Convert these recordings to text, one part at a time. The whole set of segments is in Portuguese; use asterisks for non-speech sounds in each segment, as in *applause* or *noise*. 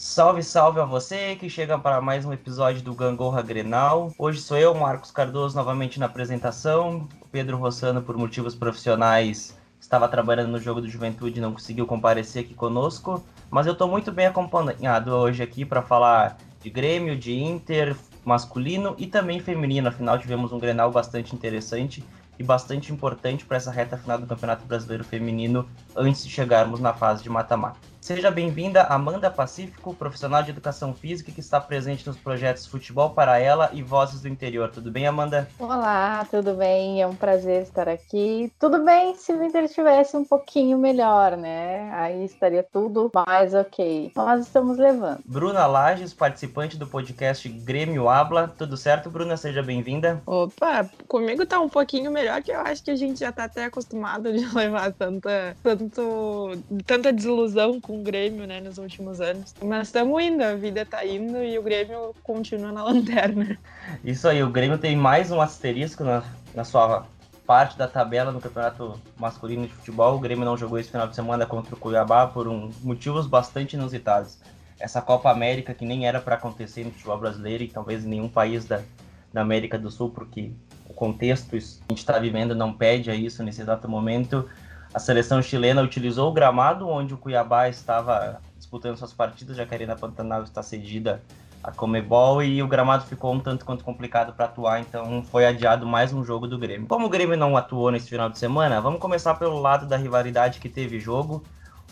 Salve, salve a você que chega para mais um episódio do Gangorra Grenal. Hoje sou eu, Marcos Cardoso, novamente na apresentação. Pedro Rossano, por motivos profissionais, estava trabalhando no jogo do Juventude e não conseguiu comparecer aqui conosco. Mas eu estou muito bem acompanhado hoje aqui para falar de Grêmio, de Inter, masculino e também feminino. Afinal, tivemos um Grenal bastante interessante e bastante importante para essa reta final do Campeonato Brasileiro Feminino antes de chegarmos na fase de mata-mata. Seja bem-vinda, Amanda Pacífico, profissional de educação física que está presente nos projetos Futebol para Ela e Vozes do Interior. Tudo bem, Amanda? Olá, tudo bem? É um prazer estar aqui. Tudo bem se o Inter estivesse um pouquinho melhor, né? Aí estaria tudo mais ok. Nós estamos levando. Bruna Lages, participante do podcast Grêmio Habla. Tudo certo, Bruna? Seja bem-vinda. Opa, comigo tá um pouquinho melhor, que eu acho que a gente já tá até acostumado de *laughs* levar tanta, tanto, tanta desilusão com o Grêmio, né, nos últimos anos. Mas estamos indo, a vida tá indo e o Grêmio continua na *laughs* lanterna. Isso aí, o Grêmio tem mais um asterisco na, na sua parte da tabela no campeonato masculino de futebol. O Grêmio não jogou esse final de semana contra o Cuiabá por um, motivos bastante inusitados. Essa Copa América que nem era para acontecer no futebol brasileiro e talvez em nenhum país da, da América do Sul, porque o contexto que a gente está vivendo não pede a isso nesse exato momento a seleção chilena utilizou o gramado onde o Cuiabá estava disputando suas partidas, a Arena Pantanal está cedida a Comebol e o gramado ficou um tanto quanto complicado para atuar, então foi adiado mais um jogo do Grêmio. Como o Grêmio não atuou nesse final de semana, vamos começar pelo lado da rivalidade que teve jogo,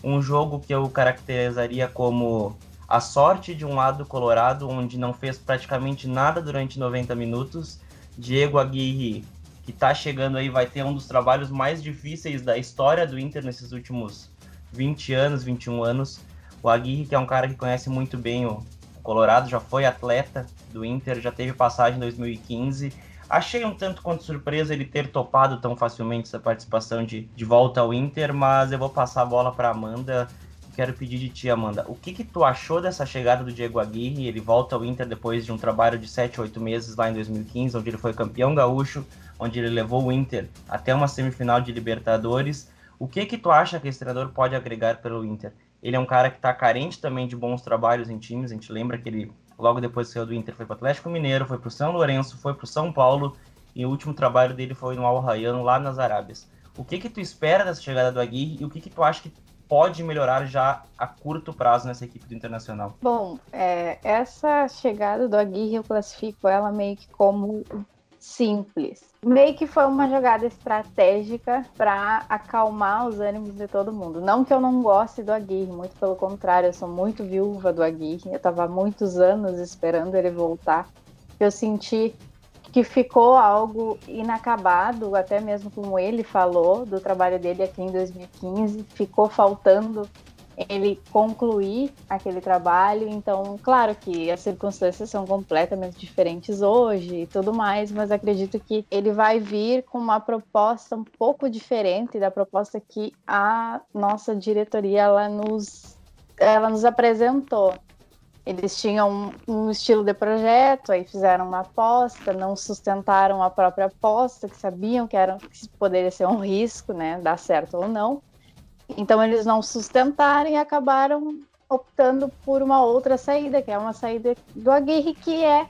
um jogo que eu caracterizaria como a sorte de um lado colorado, onde não fez praticamente nada durante 90 minutos. Diego Aguirre que está chegando aí, vai ter um dos trabalhos mais difíceis da história do Inter nesses últimos 20 anos, 21 anos. O Aguirre, que é um cara que conhece muito bem o Colorado, já foi atleta do Inter, já teve passagem em 2015. Achei um tanto quanto surpresa ele ter topado tão facilmente essa participação de, de volta ao Inter, mas eu vou passar a bola para Amanda. Quero pedir de ti, Amanda, o que, que tu achou dessa chegada do Diego Aguirre? Ele volta ao Inter depois de um trabalho de 7, 8 meses lá em 2015, onde ele foi campeão gaúcho, onde ele levou o Inter até uma semifinal de Libertadores. O que que tu acha que esse treinador pode agregar pelo Inter? Ele é um cara que está carente também de bons trabalhos em times. A gente lembra que ele, logo depois que saiu do Inter, foi para o Atlético Mineiro, foi para o São Lourenço, foi para o São Paulo e o último trabalho dele foi no Al Rayyan, lá nas Arábias. O que que tu espera dessa chegada do Aguirre e o que que tu acha que pode melhorar já a curto prazo nessa equipe do Internacional? Bom, é, essa chegada do Aguirre eu classifico ela meio que como simples. Meio que foi uma jogada estratégica para acalmar os ânimos de todo mundo. Não que eu não goste do Aguirre, muito pelo contrário, eu sou muito viúva do Aguirre. Eu estava há muitos anos esperando ele voltar. Eu senti que ficou algo inacabado, até mesmo como ele falou do trabalho dele aqui em 2015, ficou faltando ele concluir aquele trabalho. Então, claro que as circunstâncias são completamente diferentes hoje e tudo mais, mas acredito que ele vai vir com uma proposta um pouco diferente da proposta que a nossa diretoria ela nos, ela nos apresentou. Eles tinham um, um estilo de projeto, aí fizeram uma aposta, não sustentaram a própria aposta, que sabiam que, era, que poderia ser um risco, né, dar certo ou não. Então eles não sustentaram e acabaram optando por uma outra saída, que é uma saída do Aguirre, que é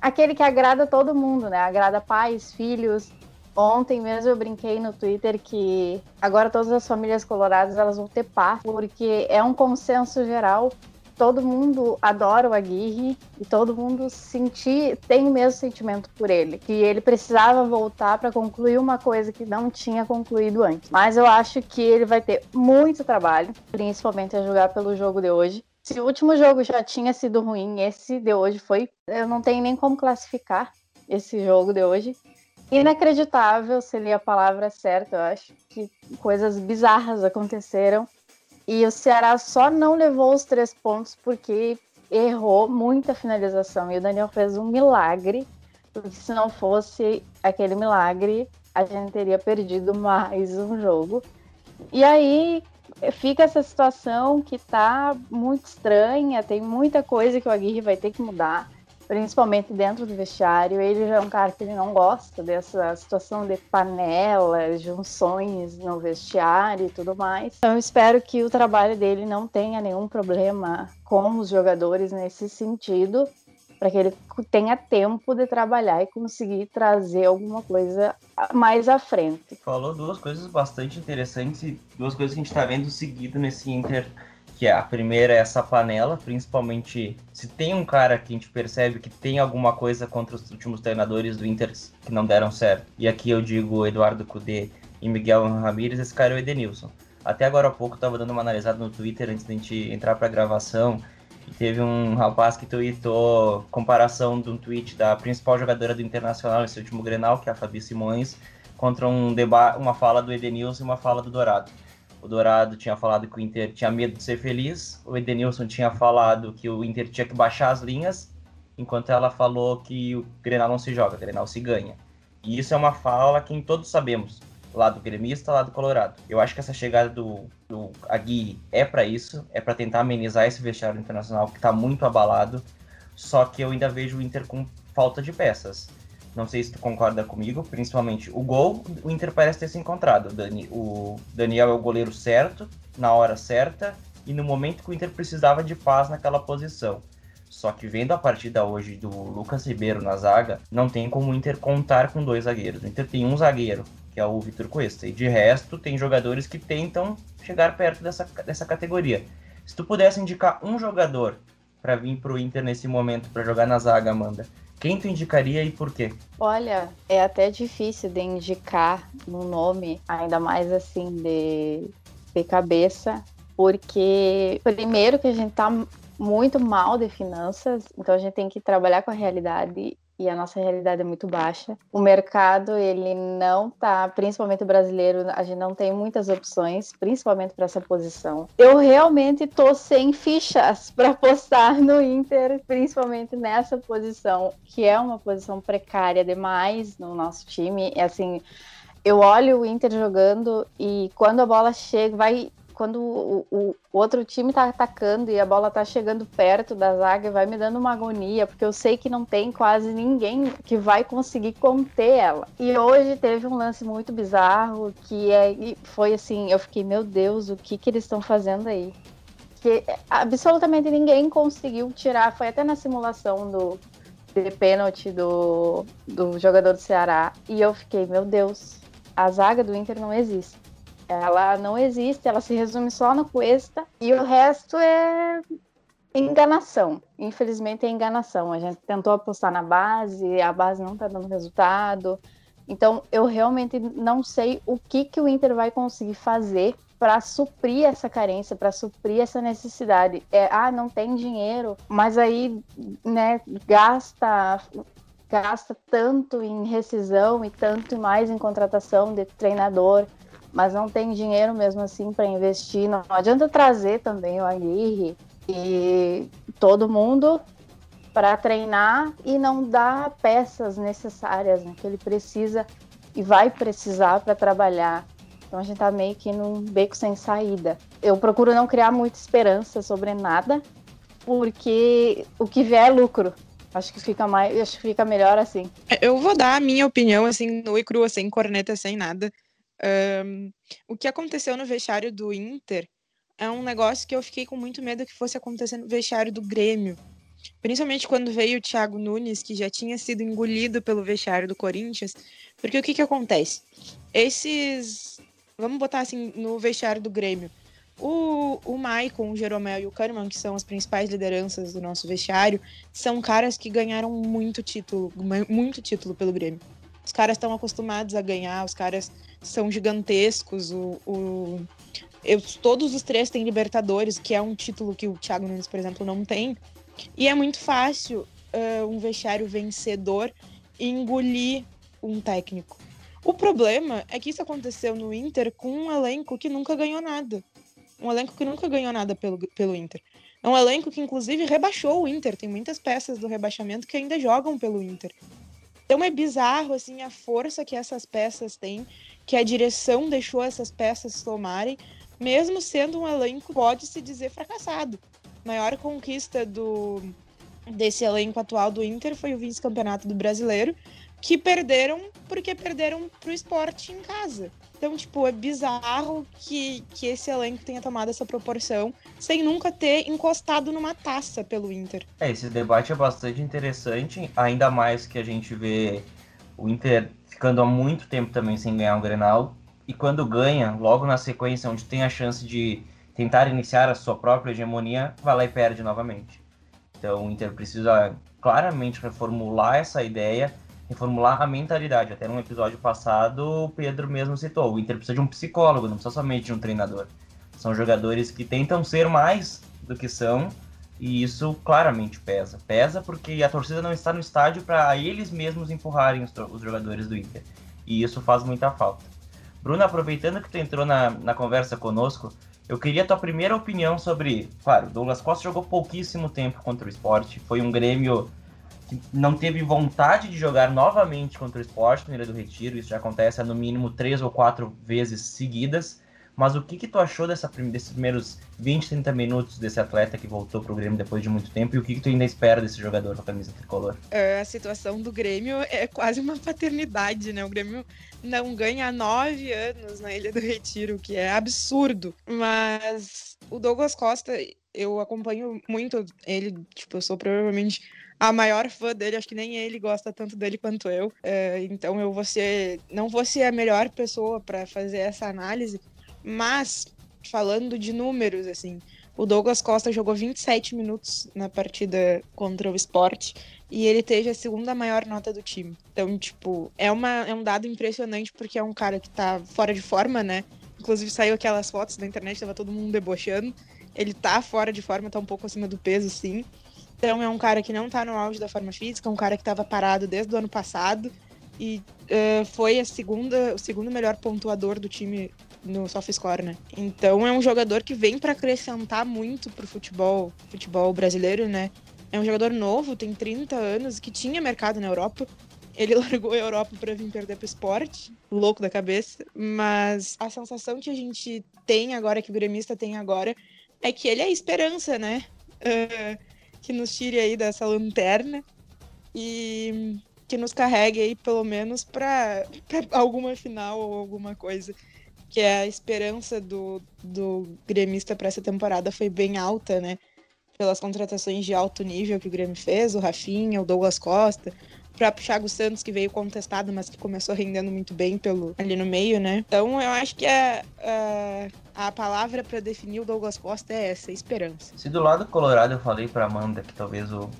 aquele que agrada todo mundo, né? Agrada pais, filhos. Ontem mesmo eu brinquei no Twitter que agora todas as famílias coloradas elas vão ter paz, porque é um consenso geral todo mundo adora o Aguirre e todo mundo sentir, tem o mesmo sentimento por ele, que ele precisava voltar para concluir uma coisa que não tinha concluído antes. Mas eu acho que ele vai ter muito trabalho, principalmente a jogar pelo jogo de hoje. Se o último jogo já tinha sido ruim, esse de hoje foi. Eu não tenho nem como classificar esse jogo de hoje. Inacreditável, seria a palavra certa, eu acho. Que coisas bizarras aconteceram e o Ceará só não levou os três pontos porque errou muita finalização. E o Daniel fez um milagre, porque se não fosse aquele milagre, a gente teria perdido mais um jogo. E aí fica essa situação que tá muito estranha, tem muita coisa que o Aguirre vai ter que mudar. Principalmente dentro do vestiário. Ele já é um cara que ele não gosta dessa situação de panelas, junções no vestiário e tudo mais. Então, eu espero que o trabalho dele não tenha nenhum problema com os jogadores nesse sentido para que ele tenha tempo de trabalhar e conseguir trazer alguma coisa mais à frente. Falou duas coisas bastante interessantes e duas coisas que a gente está vendo seguido nesse Inter, que a primeira é essa panela, principalmente se tem um cara que a gente percebe que tem alguma coisa contra os últimos treinadores do Inter que não deram certo. E aqui eu digo Eduardo Cudê e Miguel Ramírez, esse cara é o Edenilson. Até agora há pouco eu estava dando uma analisada no Twitter antes da gente entrar para a gravação Teve um rapaz que tweetou comparação de um tweet da principal jogadora do Internacional nesse último Grenal, que é a Fabi Simões, contra um uma fala do Edenilson e uma fala do Dourado. O Dourado tinha falado que o Inter tinha medo de ser feliz, o Edenilson tinha falado que o Inter tinha que baixar as linhas, enquanto ela falou que o Grenal não se joga, o Grenal se ganha. E isso é uma fala que todos sabemos lado gremista, lado colorado. Eu acho que essa chegada do, do Aguirre é para isso, é para tentar amenizar esse vestiário internacional que está muito abalado, só que eu ainda vejo o Inter com falta de peças. Não sei se tu concorda comigo, principalmente o gol, o Inter parece ter se encontrado. O, Dani, o Daniel é o goleiro certo, na hora certa, e no momento que o Inter precisava de paz naquela posição. Só que vendo a partida hoje do Lucas Ribeiro na zaga, não tem como o Inter contar com dois zagueiros. O Inter tem um zagueiro que é o Vitor Cuesta. E de resto, tem jogadores que tentam chegar perto dessa, dessa categoria. Se tu pudesse indicar um jogador para vir para o Inter nesse momento para jogar na zaga, Amanda, quem tu indicaria e por quê? Olha, é até difícil de indicar um nome, ainda mais assim de, de cabeça, porque primeiro que a gente tá muito mal de finanças, então a gente tem que trabalhar com a realidade e a nossa realidade é muito baixa. O mercado, ele não tá, principalmente o brasileiro, a gente não tem muitas opções, principalmente para essa posição. Eu realmente tô sem fichas *laughs* para postar no Inter, principalmente nessa posição, que é uma posição precária demais no nosso time. É assim, eu olho o Inter jogando e quando a bola chega, vai quando o, o, outro time tá atacando e a bola tá chegando perto da zaga, vai me dando uma agonia, porque eu sei que não tem quase ninguém que vai conseguir conter ela. E hoje teve um lance muito bizarro que é, foi assim, eu fiquei, meu Deus, o que que eles estão fazendo aí? Que absolutamente ninguém conseguiu tirar, foi até na simulação do de pênalti do, do jogador do Ceará, e eu fiquei, meu Deus, a zaga do Inter não existe. Ela não existe, ela se resume só no Cuesta e o resto é enganação. Infelizmente é enganação. A gente tentou apostar na base, a base não está dando resultado. Então eu realmente não sei o que, que o Inter vai conseguir fazer para suprir essa carência, para suprir essa necessidade. É, ah, não tem dinheiro, mas aí, né, gasta gasta tanto em rescisão e tanto mais em contratação de treinador mas não tem dinheiro mesmo assim para investir. Não, não adianta trazer também o Aguirre e todo mundo para treinar e não dar peças necessárias né, que ele precisa e vai precisar para trabalhar. Então a gente tá meio que num beco sem saída. Eu procuro não criar muita esperança sobre nada, porque o que vier é lucro. Acho que fica mais, acho que fica melhor assim. Eu vou dar a minha opinião assim, no e cru, sem corneta, sem nada. Um, o que aconteceu no vestiário do Inter é um negócio que eu fiquei com muito medo que fosse acontecer no vestiário do Grêmio. Principalmente quando veio o Thiago Nunes, que já tinha sido engolido pelo vestiário do Corinthians. Porque o que, que acontece? Esses. Vamos botar assim no vestiário do Grêmio. O, o Maicon, o Jeromel e o Kahneman, que são as principais lideranças do nosso vestiário, são caras que ganharam muito título, muito título pelo Grêmio. Os caras estão acostumados a ganhar, os caras são gigantescos. O, o eu, todos os três têm Libertadores, que é um título que o Thiago Nunes, por exemplo, não tem. E é muito fácil uh, um vestiário vencedor engolir um técnico. O problema é que isso aconteceu no Inter com um elenco que nunca ganhou nada. Um elenco que nunca ganhou nada pelo, pelo Inter. É um elenco que, inclusive, rebaixou o Inter. Tem muitas peças do rebaixamento que ainda jogam pelo Inter. Então é bizarro, assim, a força que essas peças têm que a direção deixou essas peças tomarem, mesmo sendo um elenco pode se dizer fracassado. Maior conquista do desse elenco atual do Inter foi o vice-campeonato do Brasileiro, que perderam porque perderam pro esporte em casa. Então, tipo, é bizarro que, que esse elenco tenha tomado essa proporção sem nunca ter encostado numa taça pelo Inter. É, esse debate é bastante interessante, ainda mais que a gente vê o Inter ficando há muito tempo também sem ganhar um Grenal. E quando ganha, logo na sequência, onde tem a chance de tentar iniciar a sua própria hegemonia, vai lá e perde novamente. Então o Inter precisa claramente reformular essa ideia reformular a mentalidade. Até no episódio passado, o Pedro mesmo citou: o Inter precisa de um psicólogo, não precisa somente de um treinador. São jogadores que tentam ser mais do que são, e isso claramente pesa. Pesa porque a torcida não está no estádio para eles mesmos empurrarem os, os, jogadores do Inter. E isso faz muita falta. Bruno, aproveitando que tu entrou na, na conversa conosco, eu queria a tua primeira opinião sobre. Claro, Douglas Costa jogou pouquíssimo tempo contra o esporte, foi um Grêmio que não teve vontade de jogar novamente contra o esporte no Ilha do Retiro. Isso já acontece há no mínimo três ou quatro vezes seguidas. Mas o que, que tu achou dessa, desses primeiros 20, 30 minutos desse atleta que voltou pro Grêmio depois de muito tempo? E o que, que tu ainda espera desse jogador com a camisa tricolor? É, a situação do Grêmio é quase uma paternidade, né? O Grêmio não ganha há nove anos na Ilha do Retiro, que é absurdo. Mas o Douglas Costa, eu acompanho muito ele, tipo, eu sou provavelmente a maior fã dele, acho que nem ele gosta tanto dele quanto eu. É, então eu vou ser, não vou ser a melhor pessoa para fazer essa análise, mas falando de números, assim, o Douglas Costa jogou 27 minutos na partida contra o Sport e ele teve a segunda maior nota do time. Então, tipo, é, uma, é um dado impressionante porque é um cara que tá fora de forma, né? Inclusive saiu aquelas fotos na internet, tava todo mundo debochando. Ele tá fora de forma, tá um pouco acima do peso, sim. Então é um cara que não tá no auge da forma física, um cara que estava parado desde o ano passado e uh, foi a segunda, o segundo melhor pontuador do time no SofaScore, né? Então é um jogador que vem para acrescentar muito pro futebol, futebol brasileiro, né? É um jogador novo, tem 30 anos, que tinha mercado na Europa. Ele *laughs* largou a Europa para vir perder pro esporte, louco da cabeça. Mas a sensação que a gente tem agora, que o gremista tem agora, é que ele é esperança, né? Uh, que nos tire aí dessa lanterna e que nos carregue aí pelo menos para alguma final ou alguma coisa. Que é a esperança do, do gremista para essa temporada foi bem alta, né? Pelas contratações de alto nível que o Grêmio fez, o Rafinha, o Douglas Costa, próprio Thiago Santos, que veio contestado, mas que começou rendendo muito bem pelo, ali no meio, né? Então eu acho que a, a, a palavra para definir o Douglas Costa é essa, esperança. Se do lado colorado eu falei para Amanda que talvez o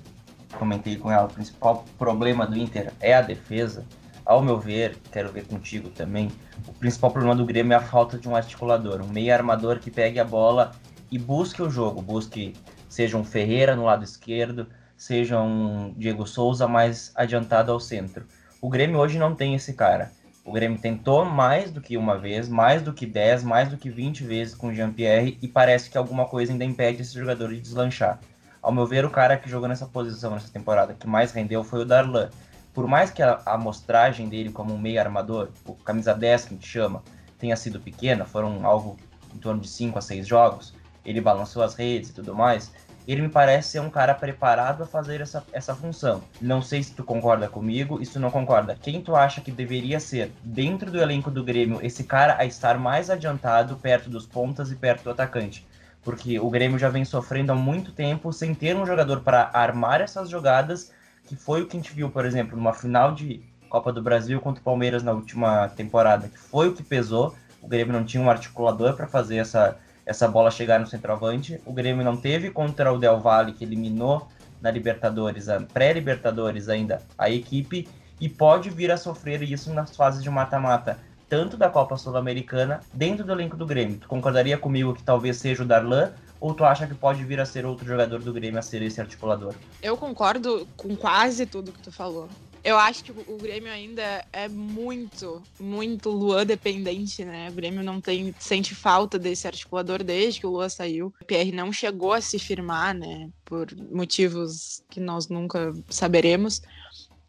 comentei com ela, o principal problema do Inter é a defesa. Ao meu ver, quero ver contigo também, o principal problema do Grêmio é a falta de um articulador, um meio armador que pegue a bola e busque o jogo, busque seja um Ferreira no lado esquerdo, seja um Diego Souza mais adiantado ao centro. O Grêmio hoje não tem esse cara. O Grêmio tentou mais do que uma vez, mais do que 10, mais do que 20 vezes com o Jean-Pierre e parece que alguma coisa ainda impede esse jogador de deslanchar. Ao meu ver, o cara que jogou nessa posição nessa temporada que mais rendeu foi o Darlan. Por mais que a amostragem dele como um meio armador, o camisa 10 que a gente chama, tenha sido pequena, foram algo em torno de 5 a 6 jogos, ele balançou as redes e tudo mais, ele me parece ser um cara preparado a fazer essa, essa função. Não sei se tu concorda comigo, tu não concorda, quem tu acha que deveria ser, dentro do elenco do Grêmio, esse cara a estar mais adiantado, perto dos pontas e perto do atacante? Porque o Grêmio já vem sofrendo há muito tempo sem ter um jogador para armar essas jogadas, que foi o que a gente viu, por exemplo, numa final de Copa do Brasil contra o Palmeiras na última temporada, que foi o que pesou. O Grêmio não tinha um articulador para fazer essa essa bola chegar no centroavante. O Grêmio não teve contra o Del Valle, que eliminou na Libertadores, pré-Libertadores ainda, a equipe, e pode vir a sofrer isso nas fases de mata-mata, tanto da Copa Sul-Americana, dentro do elenco do Grêmio. Tu concordaria comigo que talvez seja o Darlan, ou tu acha que pode vir a ser outro jogador do Grêmio a ser esse articulador? Eu concordo com quase tudo que tu falou. Eu acho que o Grêmio ainda é muito, muito Luan dependente, né? O Grêmio não tem, sente falta desse articulador desde que o Luan saiu. O Pierre não chegou a se firmar, né? Por motivos que nós nunca saberemos.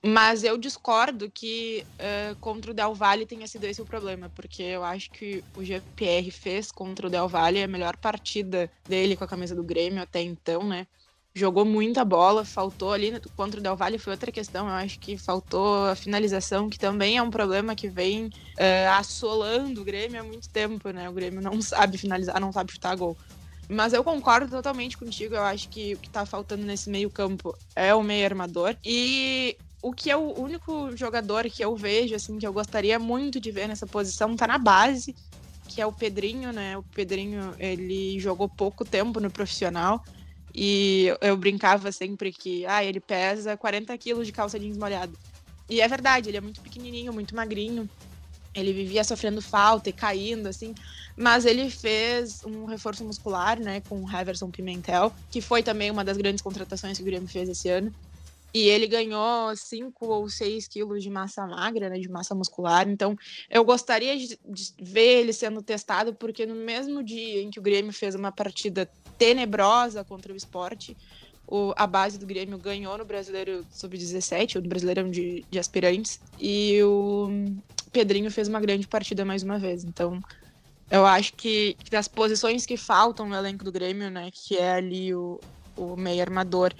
Mas eu discordo que uh, contra o Del Valle tenha sido esse o problema, porque eu acho que o GPR fez contra o Del Valle a melhor partida dele com a camisa do Grêmio até então, né? Jogou muita bola, faltou ali contra o Del Valle foi outra questão, eu acho que faltou a finalização, que também é um problema que vem uh, assolando o Grêmio há muito tempo, né? O Grêmio não sabe finalizar, não sabe chutar gol. Mas eu concordo totalmente contigo, eu acho que o que tá faltando nesse meio campo é o meio armador. E o que é o único jogador que eu vejo, assim, que eu gostaria muito de ver nessa posição, tá na base, que é o Pedrinho, né? O Pedrinho, ele jogou pouco tempo no profissional, e eu brincava sempre que, ah, ele pesa 40 quilos de calça jeans molhada. E é verdade, ele é muito pequenininho, muito magrinho. Ele vivia sofrendo falta e caindo, assim. Mas ele fez um reforço muscular, né, com o Heverson Pimentel, que foi também uma das grandes contratações que o Grêmio fez esse ano. E ele ganhou 5 ou 6 quilos de massa magra, né, de massa muscular. Então, eu gostaria de, de ver ele sendo testado, porque no mesmo dia em que o Grêmio fez uma partida tenebrosa contra o esporte. O, a base do Grêmio ganhou no Brasileiro Sub-17, ou no Brasileirão de, de Aspirantes, e o Pedrinho fez uma grande partida mais uma vez. Então, eu acho que, que das posições que faltam no elenco do Grêmio, né, que é ali o, o meio armador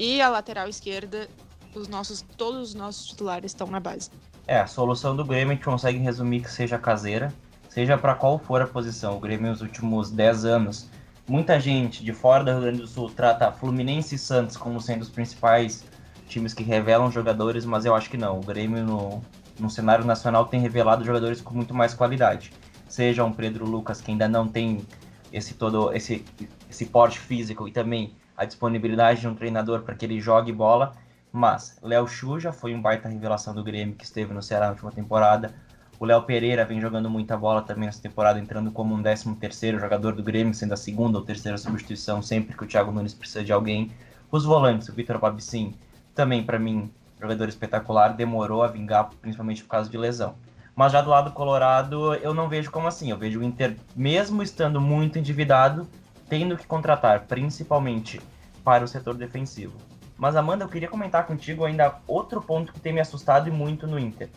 e a lateral esquerda, os nossos, todos os nossos titulares estão na base. É, a solução do Grêmio a gente consegue resumir que seja caseira, seja para qual for a posição. O Grêmio nos últimos 10 anos Muita gente de fora do Rio Grande do Sul trata Fluminense e Santos como sendo os principais times que revelam jogadores, mas eu acho que não. O Grêmio no, no cenário nacional tem revelado jogadores com muito mais qualidade. Seja um Pedro Lucas que ainda não tem esse todo esse esse porte físico e também a disponibilidade de um treinador para que ele jogue bola, mas Léo Chu já foi um baita revelação do Grêmio que esteve no Ceará na última temporada. O Léo Pereira vem jogando muita bola também nessa temporada, entrando como um 13 terceiro jogador do Grêmio, sendo a segunda ou terceira substituição sempre que o Thiago Nunes precisa de alguém. Os volantes, o Vitor Babicin, também para mim, jogador espetacular, demorou a vingar, principalmente por causa de lesão. Mas já do lado colorado, eu não vejo como assim. Eu vejo o Inter, mesmo estando muito endividado, tendo que contratar, principalmente para o setor defensivo. Mas Amanda, eu queria comentar contigo ainda outro ponto que tem me assustado e muito no Inter,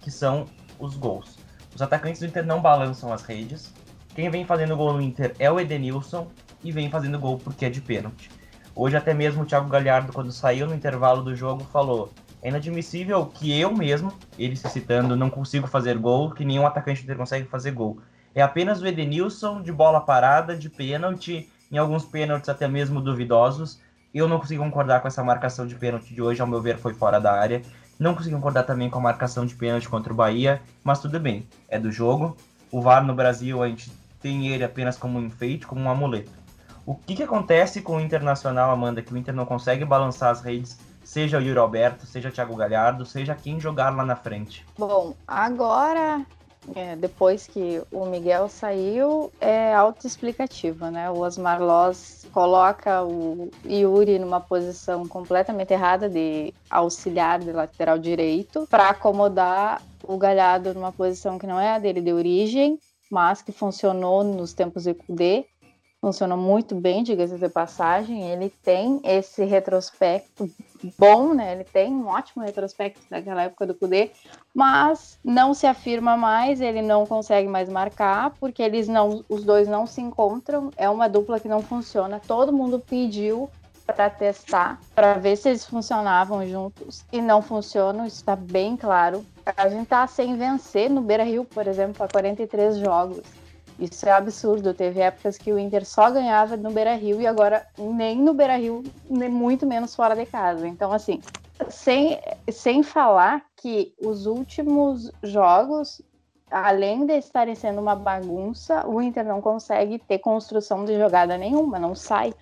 que são os gols. Os atacantes do Inter não balançam as redes. Quem vem fazendo gol no Inter é o Edenilson e vem fazendo gol porque é de pênalti. Hoje até mesmo o Thiago Galhardo, quando saiu no intervalo do jogo, falou é inadmissível que eu mesmo, ele se citando, não consigo fazer gol, que nenhum atacante do Inter consegue fazer gol. É apenas o Edenilson de bola parada, de pênalti, em alguns pênaltis até mesmo duvidosos. Eu não consigo concordar com essa marcação de pênalti de hoje, ao meu ver foi fora da área. Não consegui concordar também com a marcação de pênalti contra o Bahia, mas tudo bem, é do jogo. O VAR no Brasil, a gente tem ele apenas como um enfeite, como um amuleto. O que, que acontece com o Internacional, Amanda, que o Inter não consegue balançar as redes, seja o Yuri Alberto, seja o Thiago Galhardo, seja quem jogar lá na frente? Bom, agora é, depois que o Miguel saiu, é autoexplicativo, né? O Osmar Loz coloca o Yuri numa posição completamente errada de auxiliar de lateral direito para acomodar o Galhardo numa posição que não é a dele de origem, mas que funcionou nos tempos de Kudê funcionou muito bem, diga-se de passagem. Ele tem esse retrospecto bom, né? Ele tem um ótimo retrospecto daquela época do Kudê, mas não se afirma mais, ele não consegue mais marcar, porque eles não, os dois não se encontram, é uma dupla que não funciona. Todo mundo pediu para testar, para ver se eles funcionavam juntos e não funcionam, isso está bem claro. A gente tá sem vencer no Beira Rio, por exemplo, há 43 jogos. Isso é absurdo. Teve épocas que o Inter só ganhava no Beira Rio e agora nem no Beira Rio, nem muito menos fora de casa. Então, assim, sem, sem falar que os últimos jogos, além de estarem sendo uma bagunça, o Inter não consegue ter construção de jogada nenhuma, não sai.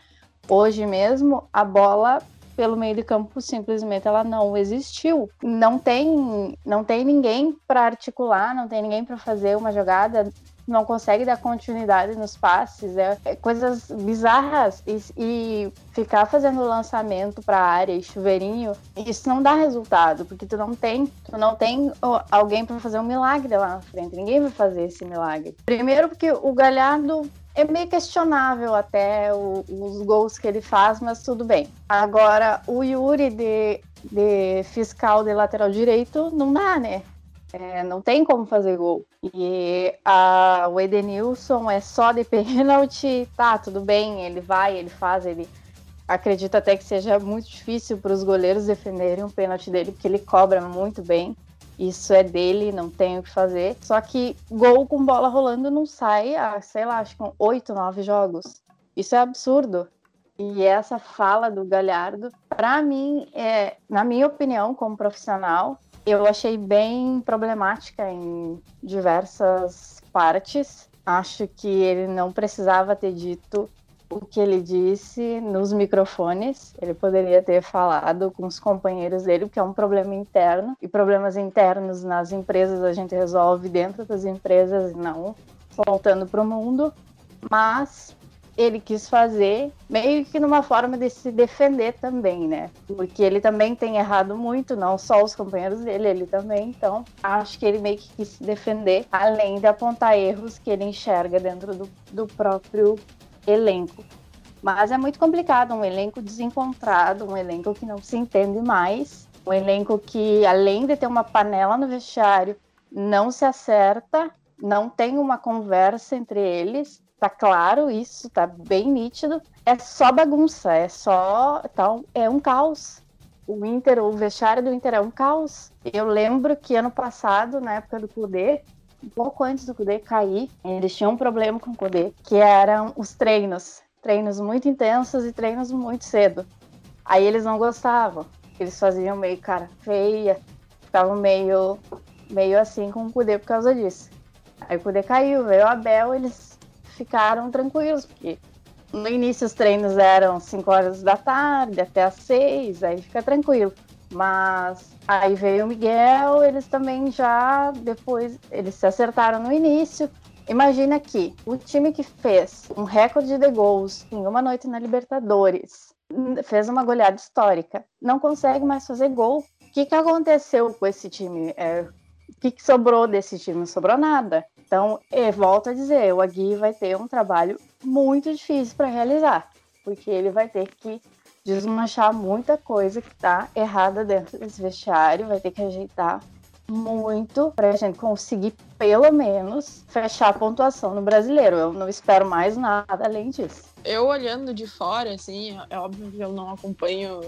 Hoje mesmo, a bola pelo meio de campo simplesmente ela não existiu. Não tem, não tem ninguém para articular, não tem ninguém para fazer uma jogada não consegue dar continuidade nos passes, é, é coisas bizarras e, e, ficar fazendo lançamento para área e chuveirinho, isso não dá resultado, porque tu não tem, tu não tem alguém para fazer um milagre lá na frente. Ninguém vai fazer esse milagre. Primeiro porque o Galhardo é meio questionável até o, os gols que ele faz, mas tudo bem. Agora, o Yuri de, de fiscal de lateral direito não dá, né? É, não tem como fazer gol. E a, o Edenilson é só de *laughs* pênalti, tá, tudo bem, ele vai, ele faz, ele acredito até que seja muito difícil para os goleiros defenderem o pênalti dele, porque ele cobra muito bem. Isso é dele, não tem o que fazer. Só que gol com bola rolando não sai há, sei lá, acho que oito, nove jogos. Isso é absurdo. E essa fala do Galhardo, para mim, é, na minha opinião, como profissional, eu achei bem problemática em diversas partes. Acho que ele não precisava ter dito o que ele disse nos microfones. Ele poderia ter falado com os companheiros dele, porque é um problema interno. E problemas internos nas empresas a gente resolve dentro das empresas não voltando para o mundo. Mas ele quis fazer meio que numa forma de se defender também, né? Porque ele também tem errado muito, não só os companheiros dele, ele também. Então, acho que ele meio que quis se defender, além de apontar erros que ele enxerga dentro do, do próprio elenco. Mas é muito complicado, um elenco desencontrado, um elenco que não se entende mais, um elenco que, além de ter uma panela no vestiário, não se acerta, não tem uma conversa entre eles Tá claro isso, tá bem nítido. É só bagunça, é só. Tá, é um caos. O Inter, o vestiário do Inter é um caos. Eu lembro que ano passado, na época do Cudê, um pouco antes do Cudê cair, eles tinham um problema com o Cudê, que eram os treinos. Treinos muito intensos e treinos muito cedo. Aí eles não gostavam. Eles faziam meio cara feia, ficavam meio, meio assim com o Cudê por causa disso. Aí o Cudê caiu, veio o Abel, eles ficaram tranquilos, porque no início os treinos eram 5 horas da tarde até as 6, aí fica tranquilo. Mas aí veio o Miguel, eles também já depois, eles se acertaram no início. Imagina que o time que fez um recorde de gols em uma noite na Libertadores, fez uma goleada histórica, não consegue mais fazer gol. O que, que aconteceu com esse time? É, o que, que sobrou desse time? Não sobrou nada. Então, é, volto a dizer, o Agui vai ter um trabalho muito difícil para realizar, porque ele vai ter que desmanchar muita coisa que está errada dentro desse vestiário, vai ter que ajeitar muito para a gente conseguir, pelo menos, fechar a pontuação no brasileiro. Eu não espero mais nada além disso. Eu olhando de fora, assim, é óbvio que eu não acompanho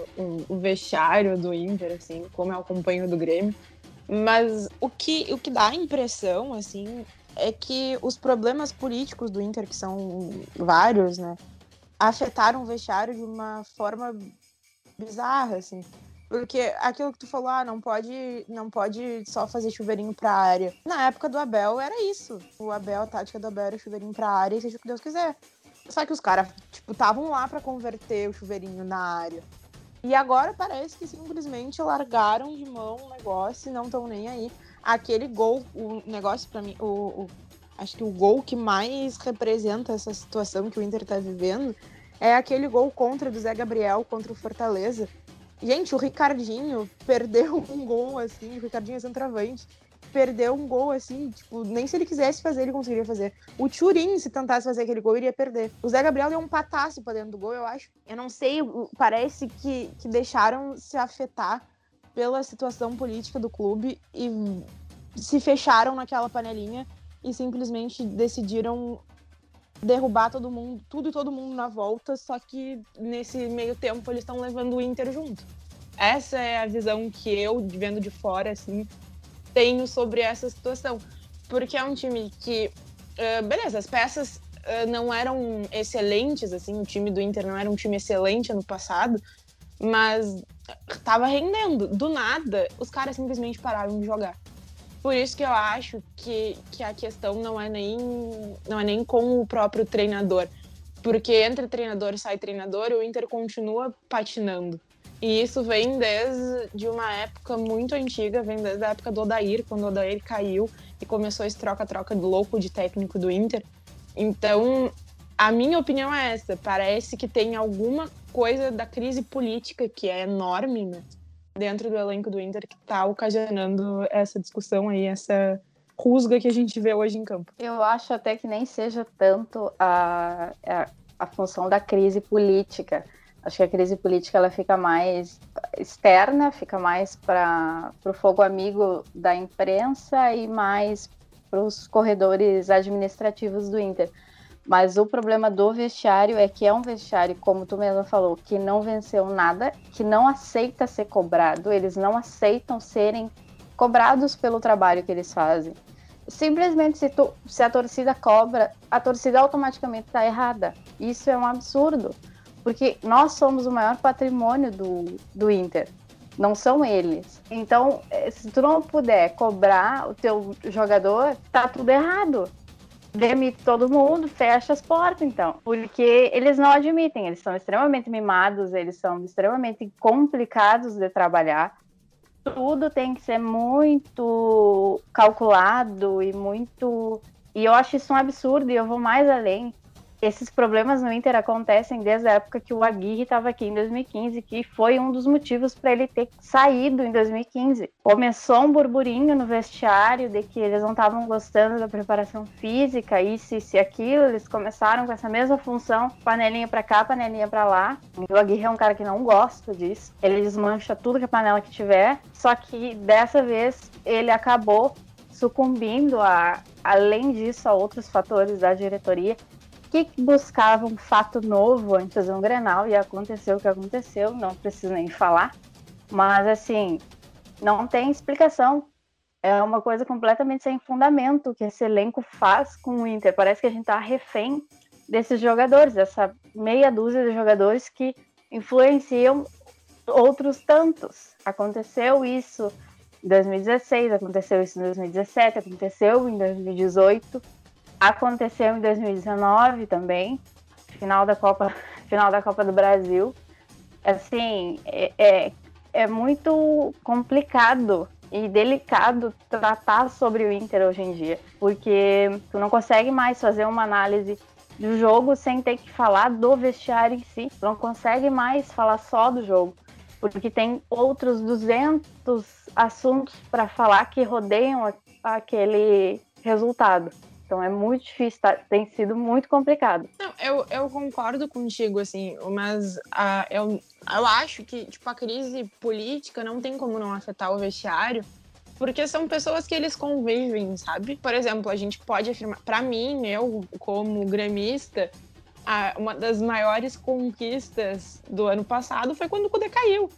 o vestiário do Inter, assim, como eu acompanho do Grêmio. Mas o que, o que dá a impressão, assim, é que os problemas políticos do Inter, que são vários, né, afetaram o vestiário de uma forma bizarra, assim. Porque aquilo que tu falou, ah, não pode, não pode só fazer chuveirinho pra área. Na época do Abel era isso. O Abel, a tática do Abel era chuveirinho pra área e seja o que Deus quiser. Só que os caras, tipo, estavam lá para converter o chuveirinho na área. E agora parece que simplesmente largaram de mão o negócio e não estão nem aí aquele gol, o negócio para mim, o, o, acho que o gol que mais representa essa situação que o Inter tá vivendo é aquele gol contra do Zé Gabriel contra o Fortaleza. Gente, o Ricardinho perdeu *laughs* um gol assim, o Ricardinho é centroavante. Perdeu um gol assim, tipo, nem se ele quisesse fazer, ele conseguiria fazer. O Turin, se tentasse fazer aquele gol, iria perder. O Zé Gabriel deu um pataço pra dentro do gol, eu acho. Eu não sei, parece que, que deixaram se afetar pela situação política do clube e se fecharam naquela panelinha e simplesmente decidiram derrubar todo mundo, tudo e todo mundo na volta, só que nesse meio tempo eles estão levando o Inter junto. Essa é a visão que eu, vendo de fora, assim, tenho sobre essa situação. Porque é um time que, uh, beleza, as peças uh, não eram excelentes, assim, o time do Inter não era um time excelente ano passado, mas tava rendendo. Do nada, os caras simplesmente pararam de jogar. Por isso que eu acho que, que a questão não é nem não é nem com o próprio treinador, porque entre treinador e sai treinador, o Inter continua patinando. E isso vem desde uma época muito antiga, vem desde a época do Odair, quando o Odair caiu e começou esse troca-troca louco de técnico do Inter. Então, a minha opinião é essa. Parece que tem alguma coisa da crise política que é enorme né, dentro do elenco do Inter que está ocasionando essa discussão aí, essa rusga que a gente vê hoje em campo. Eu acho até que nem seja tanto a, a, a função da crise política. Acho que a crise política ela fica mais externa, fica mais para o fogo amigo da imprensa e mais para os corredores administrativos do Inter Mas o problema do vestiário é que é um vestiário, como tu mesmo falou, que não venceu nada, que não aceita ser cobrado, eles não aceitam serem cobrados pelo trabalho que eles fazem. Simplesmente se, tu, se a torcida cobra, a torcida automaticamente está errada. Isso é um absurdo, porque nós somos o maior patrimônio do, do Inter, não são eles. Então, eh, se tu não puder cobrar o teu jogador, tá tudo errado demite todo mundo, fecha as portas, então. Porque eles não admitem, eles são extremamente mimados, eles são extremamente complicados de trabalhar. Tudo tem que ser muito calculado e muito. E eu acho isso um absurdo, e eu vou mais além esses problemas no Inter acontecem desde a época que o Aguirre estava aqui em 2015, que foi um dos motivos para ele ter saído em 2015. Começou um burburinho no vestiário de que eles não estavam gostando da preparação física, isso, isso e aquilo. Eles começaram com essa mesma função, panelinha para cá, panelinha para lá. E o Aguirre é um cara que não gosta disso. Ele desmancha tudo que a panela que tiver. Só que dessa vez ele acabou sucumbindo a, além disso, a outros fatores da diretoria que buscava um fato novo antes de um Grenal e aconteceu o que aconteceu, não preciso nem falar. Mas assim, não tem explicação. É uma coisa completamente sem fundamento que esse elenco faz com o Inter. Parece que a gente tá refém desses jogadores, dessa meia dúzia de jogadores que influenciam outros tantos. Aconteceu isso em 2016, aconteceu isso em 2017, aconteceu em 2018 Aconteceu em 2019 também, final da Copa, *laughs* final da Copa do Brasil. Assim, é, é, é muito complicado e delicado tratar sobre o Inter hoje em dia, porque tu não consegue mais fazer uma análise do jogo sem ter que falar do vestiário em si. Tu não consegue mais falar só do jogo, porque tem outros 200 assuntos para falar que rodeiam aquele resultado. Então é muito difícil, tá? tem sido muito complicado. Não, eu, eu concordo contigo, assim, mas uh, eu, eu acho que tipo, a crise política não tem como não afetar o vestiário, porque são pessoas que eles convivem, sabe? Por exemplo, a gente pode afirmar, para mim, eu como gremista, a, uma das maiores conquistas do ano passado foi quando o Cudê caiu,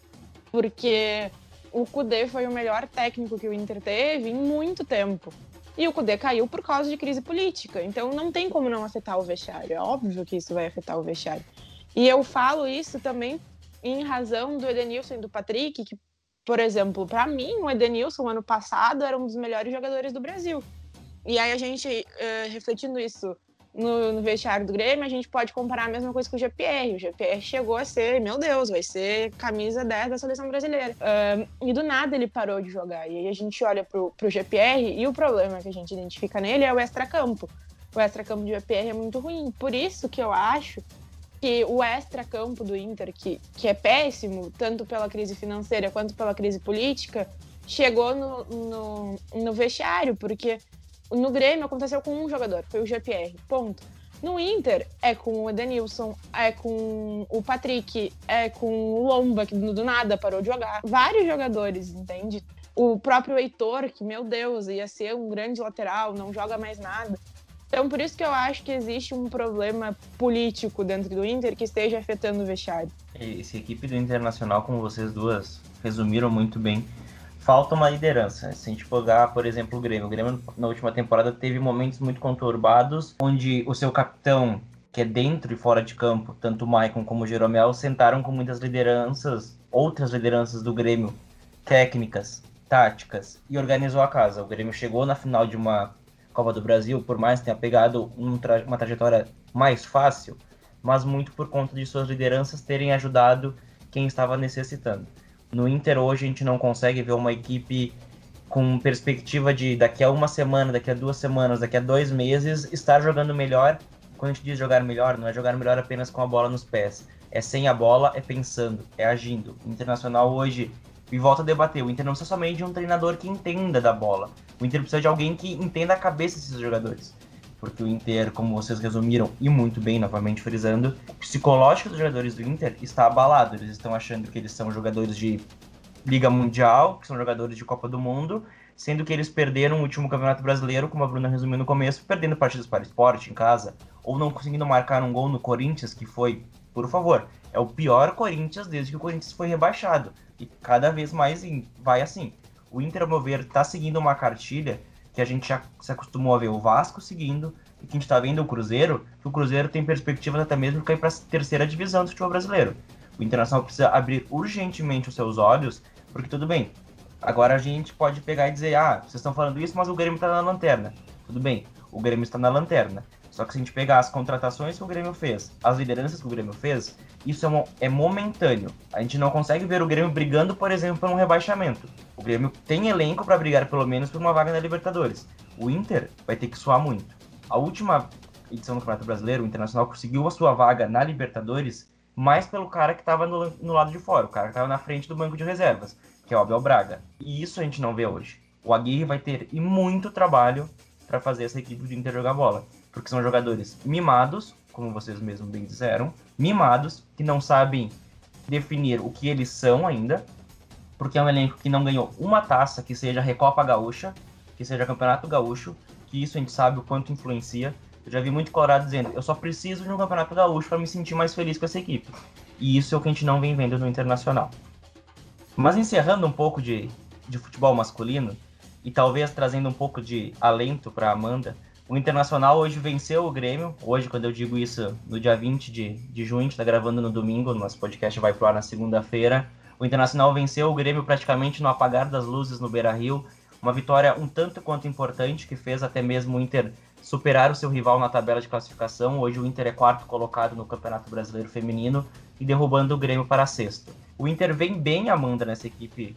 porque o Cudê foi o melhor técnico que o Inter teve em muito tempo. E o Cudê caiu por causa de crise política. Então não tem como não afetar o vestiário. É óbvio que isso vai afetar o vestiário. E eu falo isso também em razão do Edenilson e do Patrick, que, por exemplo, para mim, o Edenilson, ano passado, era um dos melhores jogadores do Brasil. E aí a gente, uh, refletindo isso no, no, vestiário do Grêmio, a gente pode comparar a mesma coisa com o GPR. O GPR chegou a ser, meu Deus, vai ser camisa 10 da seleção brasileira. Um, e do nada ele parou de jogar. E aí a gente olha pro, pro GPR e o problema que a gente identifica nele é o extracampo. O extracampo do GPR é muito ruim. Por isso que eu acho que o extracampo do Inter, que, que é péssimo, tanto pela crise financeira quanto pela crise política, chegou no, no, no vestiário, porque no Grêmio aconteceu com um jogador, foi o GPR. Ponto. No Inter é com o Edenilson, é com o Patrick, é com o Lomba, que do nada parou de jogar. Vários jogadores, entende? O próprio Heitor, que, meu Deus, ia ser um grande lateral, não joga mais nada. Então, por isso que eu acho que existe um problema político dentro do Inter que esteja afetando o vestiário. Essa equipe do Internacional, como vocês duas resumiram muito bem, falta uma liderança. Se a gente pegar, por exemplo, o Grêmio. O Grêmio, na última temporada, teve momentos muito conturbados, onde o seu capitão, que é dentro e fora de campo, tanto o Maicon como o Jeromel, sentaram com muitas lideranças, outras lideranças do Grêmio, técnicas, táticas, e organizou a casa. O Grêmio chegou na final de uma Copa do Brasil, por mais que tenha pegado um tra uma trajetória mais fácil, mas muito por conta de suas lideranças terem ajudado quem estava necessitando. No Inter hoje a gente não consegue ver uma equipe com perspectiva de daqui a uma semana, daqui a duas semanas, daqui a dois meses estar jogando melhor. Quando a gente diz jogar melhor, não é jogar melhor apenas com a bola nos pés. É sem a bola, é pensando, é agindo. O Internacional hoje, e volta a debater, o Inter não precisa somente de um treinador que entenda da bola. O Inter precisa de alguém que entenda a cabeça desses jogadores porque o Inter, como vocês resumiram, e muito bem, novamente frisando, o psicológico dos jogadores do Inter está abalado. Eles estão achando que eles são jogadores de Liga Mundial, que são jogadores de Copa do Mundo, sendo que eles perderam o último Campeonato Brasileiro, como a Bruna resumiu no começo, perdendo partidas para esporte em casa, ou não conseguindo marcar um gol no Corinthians, que foi, por favor, é o pior Corinthians desde que o Corinthians foi rebaixado. E cada vez mais vai assim. O Inter, ao meu ver, está seguindo uma cartilha que a gente já se acostumou a ver o Vasco seguindo, e que a gente está vendo o Cruzeiro, que o Cruzeiro tem perspectivas até mesmo de cair para a terceira divisão do futebol brasileiro. O Internacional precisa abrir urgentemente os seus olhos, porque tudo bem, agora a gente pode pegar e dizer, ah, vocês estão falando isso, mas o Grêmio está na lanterna. Tudo bem, o Grêmio está na lanterna. Só que se a gente pegar as contratações que o Grêmio fez, as lideranças que o Grêmio fez, isso é, é momentâneo. A gente não consegue ver o Grêmio brigando, por exemplo, por um rebaixamento. O Grêmio tem elenco para brigar pelo menos por uma vaga na Libertadores. O Inter vai ter que suar muito. A última edição do Campeonato Brasileiro, o Internacional conseguiu a sua vaga na Libertadores mais pelo cara que estava no, no, lado de fora, o cara que estava na frente do banco de reservas, que é o Abel Braga. E isso a gente não vê hoje. O Aguirre vai ter e muito trabalho para fazer essa equipe do Inter jogar bola porque são jogadores mimados, como vocês mesmos bem disseram, mimados, que não sabem definir o que eles são ainda, porque é um elenco que não ganhou uma taça que seja Recopa Gaúcha, que seja Campeonato Gaúcho, que isso a gente sabe o quanto influencia. Eu já vi muito Colorado dizendo, eu só preciso de um Campeonato Gaúcho para me sentir mais feliz com essa equipe. E isso é o que a gente não vem vendo no Internacional. Mas encerrando um pouco de, de futebol masculino, e talvez trazendo um pouco de alento para Amanda, o Internacional hoje venceu o Grêmio. Hoje, quando eu digo isso, no dia 20 de, de junho, está gravando no domingo, nosso podcast vai pro ar na segunda-feira. O Internacional venceu o Grêmio praticamente no apagar das luzes no Beira Rio. Uma vitória um tanto quanto importante que fez até mesmo o Inter superar o seu rival na tabela de classificação. Hoje o Inter é quarto colocado no Campeonato Brasileiro Feminino e derrubando o Grêmio para sexto. O Inter vem bem, Amanda, nessa equipe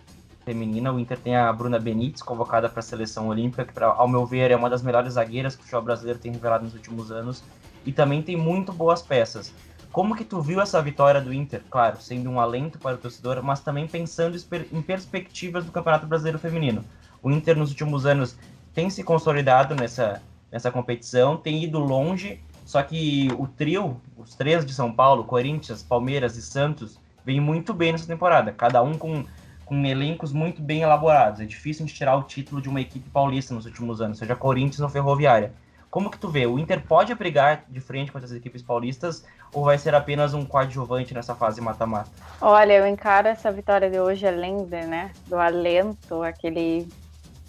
feminina, o Inter tem a Bruna Benítez convocada para a seleção olímpica, que, pra, ao meu ver, é uma das melhores zagueiras que o futebol brasileiro tem revelado nos últimos anos, e também tem muito boas peças. Como que tu viu essa vitória do Inter? Claro, sendo um alento para o torcedor, mas também pensando em perspectivas do Campeonato Brasileiro Feminino. O Inter, nos últimos anos, tem se consolidado nessa, nessa competição, tem ido longe, só que o trio, os três de São Paulo, Corinthians, Palmeiras e Santos, vem muito bem nessa temporada, cada um com com elencos muito bem elaborados. É difícil a gente tirar o título de uma equipe paulista nos últimos anos, seja Corinthians ou Ferroviária. Como que tu vê? O Inter pode brigar de frente com essas equipes paulistas ou vai ser apenas um coadjuvante nessa fase mata-mata? Olha, eu encaro essa vitória de hoje além de, né, do alento, aquele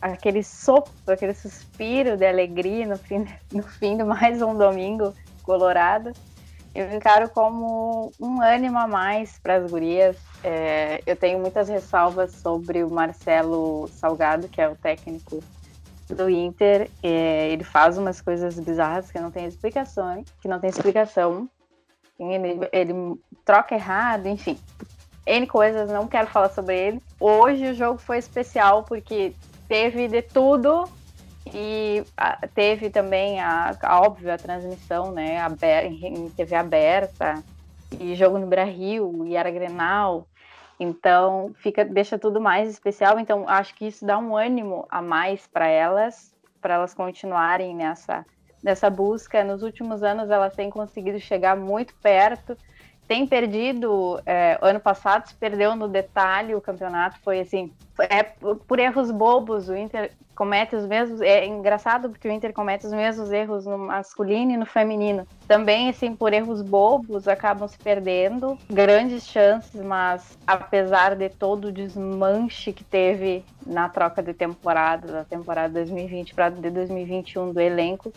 aquele sopro, aquele suspiro de alegria no fim, *laughs* no fim de mais um domingo colorado eu encaro como um ânimo a mais para as gurias. É, eu tenho muitas ressalvas sobre o Marcelo Salgado, que é o técnico do Inter. É, ele faz umas coisas bizarras que não tem explicação, que não tem explicação. Ele, ele troca errado, enfim. N coisas, não quero falar sobre ele. Hoje o jogo foi especial porque teve de tudo e a, teve também a, a óbvio a transmissão, né, aber, em TV aberta e jogo no Brasil e era Grenal. Então fica deixa tudo mais especial. Então acho que isso dá um ânimo a mais para elas, para elas continuarem nessa nessa busca. Nos últimos anos elas têm conseguido chegar muito perto. Tem perdido, é, ano passado se perdeu no detalhe, o campeonato foi assim, é por erros bobos, o Inter comete os mesmos. É engraçado porque o Inter comete os mesmos erros no masculino e no feminino. Também, assim, por erros bobos, acabam se perdendo grandes chances, mas apesar de todo o desmanche que teve na troca de temporada, da temporada 2020 para de 2021 do elenco,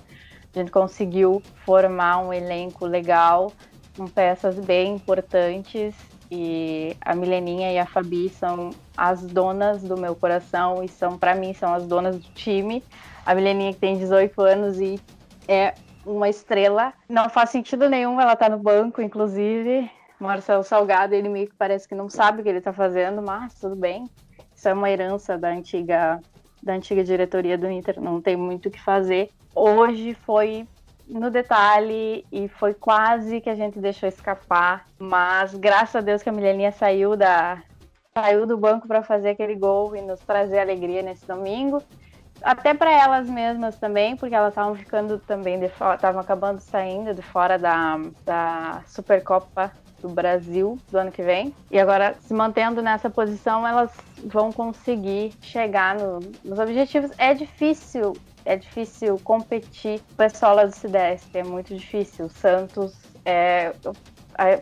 a gente conseguiu formar um elenco legal, com peças bem importantes e a Mileninha e a Fabi são as donas do meu coração e são, para mim, são as donas do time. A Mileninha que tem 18 anos e é uma estrela. Não faz sentido nenhum ela tá no banco, inclusive. Marcelo Salgado, ele meio que parece que não sabe o que ele está fazendo, mas tudo bem. Isso é uma herança da antiga, da antiga diretoria do Inter, não tem muito o que fazer. Hoje foi no detalhe e foi quase que a gente deixou escapar, mas graças a Deus que a Mileninha saiu da saiu do banco para fazer aquele gol e nos trazer alegria nesse domingo. Até para elas mesmas também, porque elas estavam ficando também de fora, estavam acabando saindo de fora da, da Supercopa do Brasil do ano que vem. E agora, se mantendo nessa posição, elas vão conseguir chegar no, nos objetivos. É difícil é difícil competir com o pessoal lá do Sudeste, é muito difícil. O Santos é,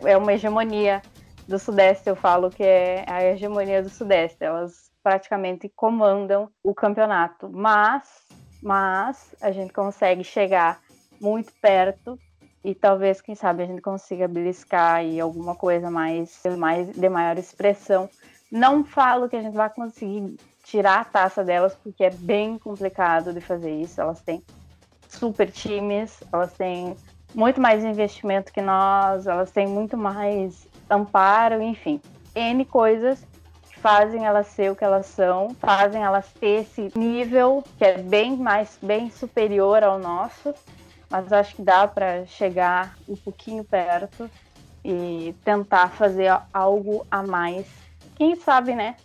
é uma hegemonia do Sudeste, eu falo que é a hegemonia do Sudeste. Elas praticamente comandam o campeonato, mas, mas a gente consegue chegar muito perto e talvez, quem sabe, a gente consiga beliscar aí alguma coisa mais, mais de maior expressão. Não falo que a gente vai conseguir tirar a taça delas, porque é bem complicado de fazer isso. Elas têm super times, elas têm muito mais investimento que nós, elas têm muito mais amparo, enfim, N coisas que fazem elas ser o que elas são, fazem elas ter esse nível que é bem mais, bem superior ao nosso, mas acho que dá para chegar um pouquinho perto e tentar fazer algo a mais. Quem sabe, né?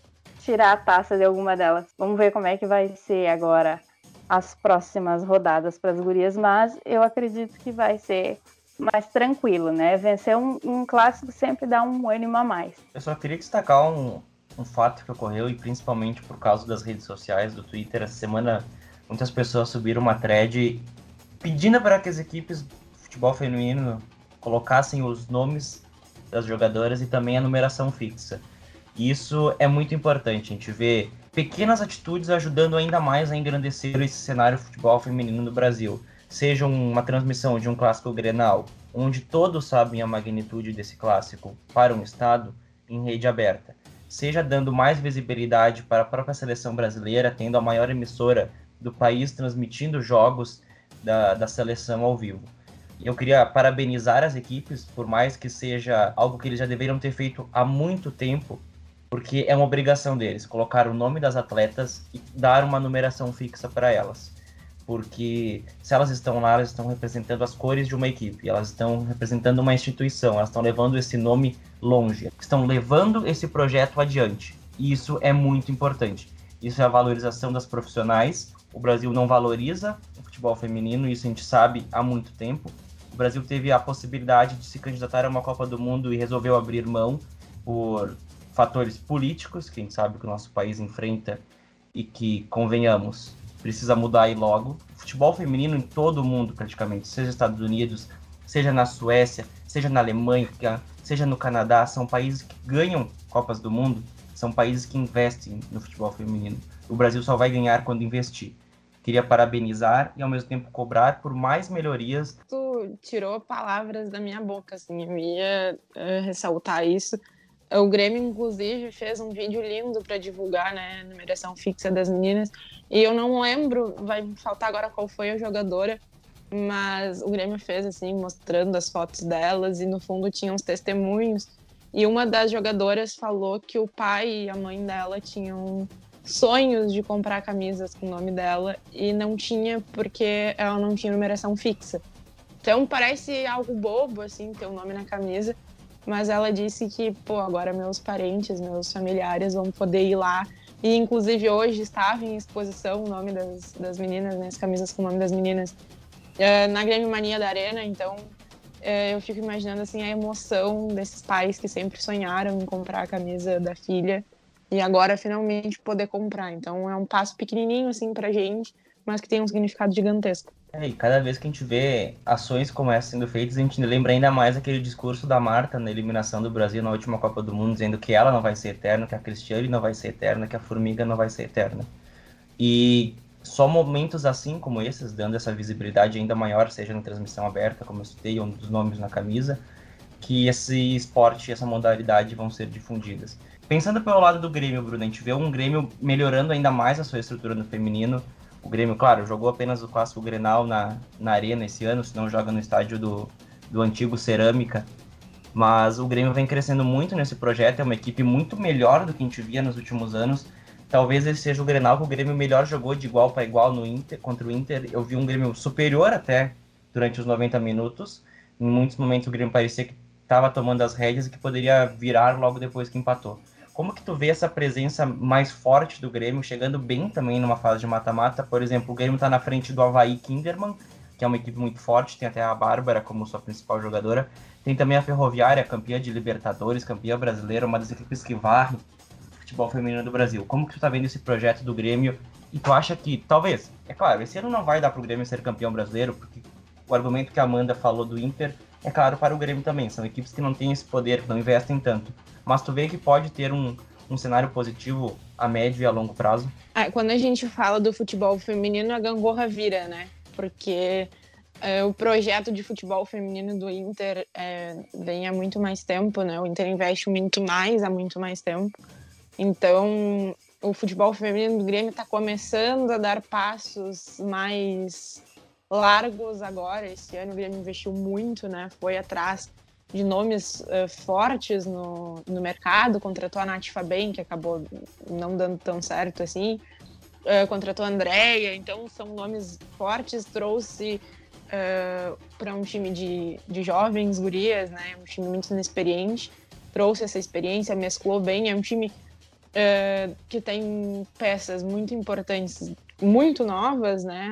Tirar a taça de alguma delas. Vamos ver como é que vai ser agora as próximas rodadas para as gurias, mas eu acredito que vai ser mais tranquilo, né? Vencer um, um, clássico sempre dá um ânimo a mais. Eu só queria destacar um, um fato que ocorreu, e principalmente por causa das redes sociais, do Twitter, essa semana muitas pessoas subiram uma thread pedindo para que as equipes de futebol feminino colocassem os nomes das jogadoras e também a numeração fixa. E isso é muito importante, a gente vê pequenas atitudes ajudando ainda mais a engrandecer esse cenário futebol feminino no Brasil. Seja uma transmissão de um clássico Grenal, onde todos sabem a magnitude desse clássico para um estado em rede aberta, seja dando mais visibilidade para a própria seleção brasileira, tendo a maior emissora do país transmitindo jogos da, da seleção ao vivo. Eu queria parabenizar as equipes, por mais que seja algo que eles já deveriam ter feito há muito tempo, porque é uma obrigação deles colocar o nome das atletas e dar uma numeração fixa para elas. Porque se elas estão lá, elas estão representando as cores de uma equipe, elas estão representando uma instituição, elas estão levando esse nome longe, estão levando esse projeto adiante. E isso é muito importante. Isso é a valorização das profissionais. O Brasil não valoriza o futebol feminino, isso a gente sabe há muito tempo. O Brasil teve a possibilidade de se candidatar a uma Copa do Mundo e resolveu abrir mão por fatores políticos, que a gente sabe que o nosso país enfrenta e que, convenhamos, precisa mudar aí logo. Futebol feminino em todo o mundo, praticamente, seja nos Estados Unidos, seja na Suécia, seja na Alemanha, seja no Canadá, são países que ganham Copas do Mundo, são países que investem no futebol feminino. O Brasil só vai ganhar quando investir. Queria parabenizar e ao mesmo tempo cobrar por mais melhorias. Tu tirou palavras da minha boca, assim, eu ia uh, ressaltar isso o Grêmio, inclusive, fez um vídeo lindo para divulgar né, a numeração fixa das meninas. E eu não lembro, vai faltar agora qual foi a jogadora, mas o Grêmio fez assim, mostrando as fotos delas e no fundo tinha uns testemunhos. E uma das jogadoras falou que o pai e a mãe dela tinham sonhos de comprar camisas com o nome dela e não tinha porque ela não tinha numeração fixa. Então parece algo bobo assim ter o um nome na camisa, mas ela disse que, pô, agora meus parentes, meus familiares vão poder ir lá. E, inclusive, hoje estava em exposição o nome das, das meninas, né, as camisas com o nome das meninas, uh, na Grêmio Mania da Arena. Então, uh, eu fico imaginando, assim, a emoção desses pais que sempre sonharam em comprar a camisa da filha e agora finalmente poder comprar. Então, é um passo pequenininho, assim, pra gente, mas que tem um significado gigantesco. É, e cada vez que a gente vê ações como essa sendo feitas, a gente lembra ainda mais aquele discurso da Marta na eliminação do Brasil na última Copa do Mundo, dizendo que ela não vai ser eterna, que a Cristiane não vai ser eterna, que a Formiga não vai ser eterna. E só momentos assim como esses, dando essa visibilidade ainda maior, seja na transmissão aberta, como eu citei, um dos nomes na camisa, que esse esporte e essa modalidade vão ser difundidas. Pensando pelo lado do Grêmio, Bruno, a gente vê um Grêmio melhorando ainda mais a sua estrutura no feminino, o Grêmio, claro, jogou apenas o clássico Grenal na, na Arena esse ano, se não joga no estádio do, do antigo Cerâmica. Mas o Grêmio vem crescendo muito nesse projeto, é uma equipe muito melhor do que a gente via nos últimos anos. Talvez esse seja o Grenal que o Grêmio melhor jogou de igual para igual no Inter, contra o Inter. Eu vi um Grêmio superior até durante os 90 minutos. Em muitos momentos o Grêmio parecia que estava tomando as rédeas e que poderia virar logo depois que empatou. Como que tu vê essa presença mais forte do Grêmio, chegando bem também numa fase de mata-mata? Por exemplo, o Grêmio está na frente do Havaí Kinderman, que é uma equipe muito forte, tem até a Bárbara como sua principal jogadora. Tem também a Ferroviária, campeã de Libertadores, campeã brasileira, uma das equipes que varre futebol feminino do Brasil. Como que tu tá vendo esse projeto do Grêmio E tu acha que, talvez, é claro, esse ano não vai dar pro Grêmio ser campeão brasileiro, porque o argumento que a Amanda falou do Inter é claro para o Grêmio também. São equipes que não têm esse poder, que não investem tanto. Mas tu vê que pode ter um, um cenário positivo a médio e a longo prazo? Ah, quando a gente fala do futebol feminino, a gangorra vira, né? Porque é, o projeto de futebol feminino do Inter é, vem há muito mais tempo, né? O Inter investe muito mais há muito mais tempo. Então, o futebol feminino do Grêmio está começando a dar passos mais largos agora. Esse ano o Grêmio investiu muito, né? Foi atrás de nomes uh, fortes no, no mercado, contratou a Nath Fabem, que acabou não dando tão certo assim, uh, contratou a Andrea, então são nomes fortes, trouxe uh, para um time de, de jovens gurias, né? Um time muito inexperiente, trouxe essa experiência, mesclou bem, é um time que tem peças muito importantes, muito novas, né?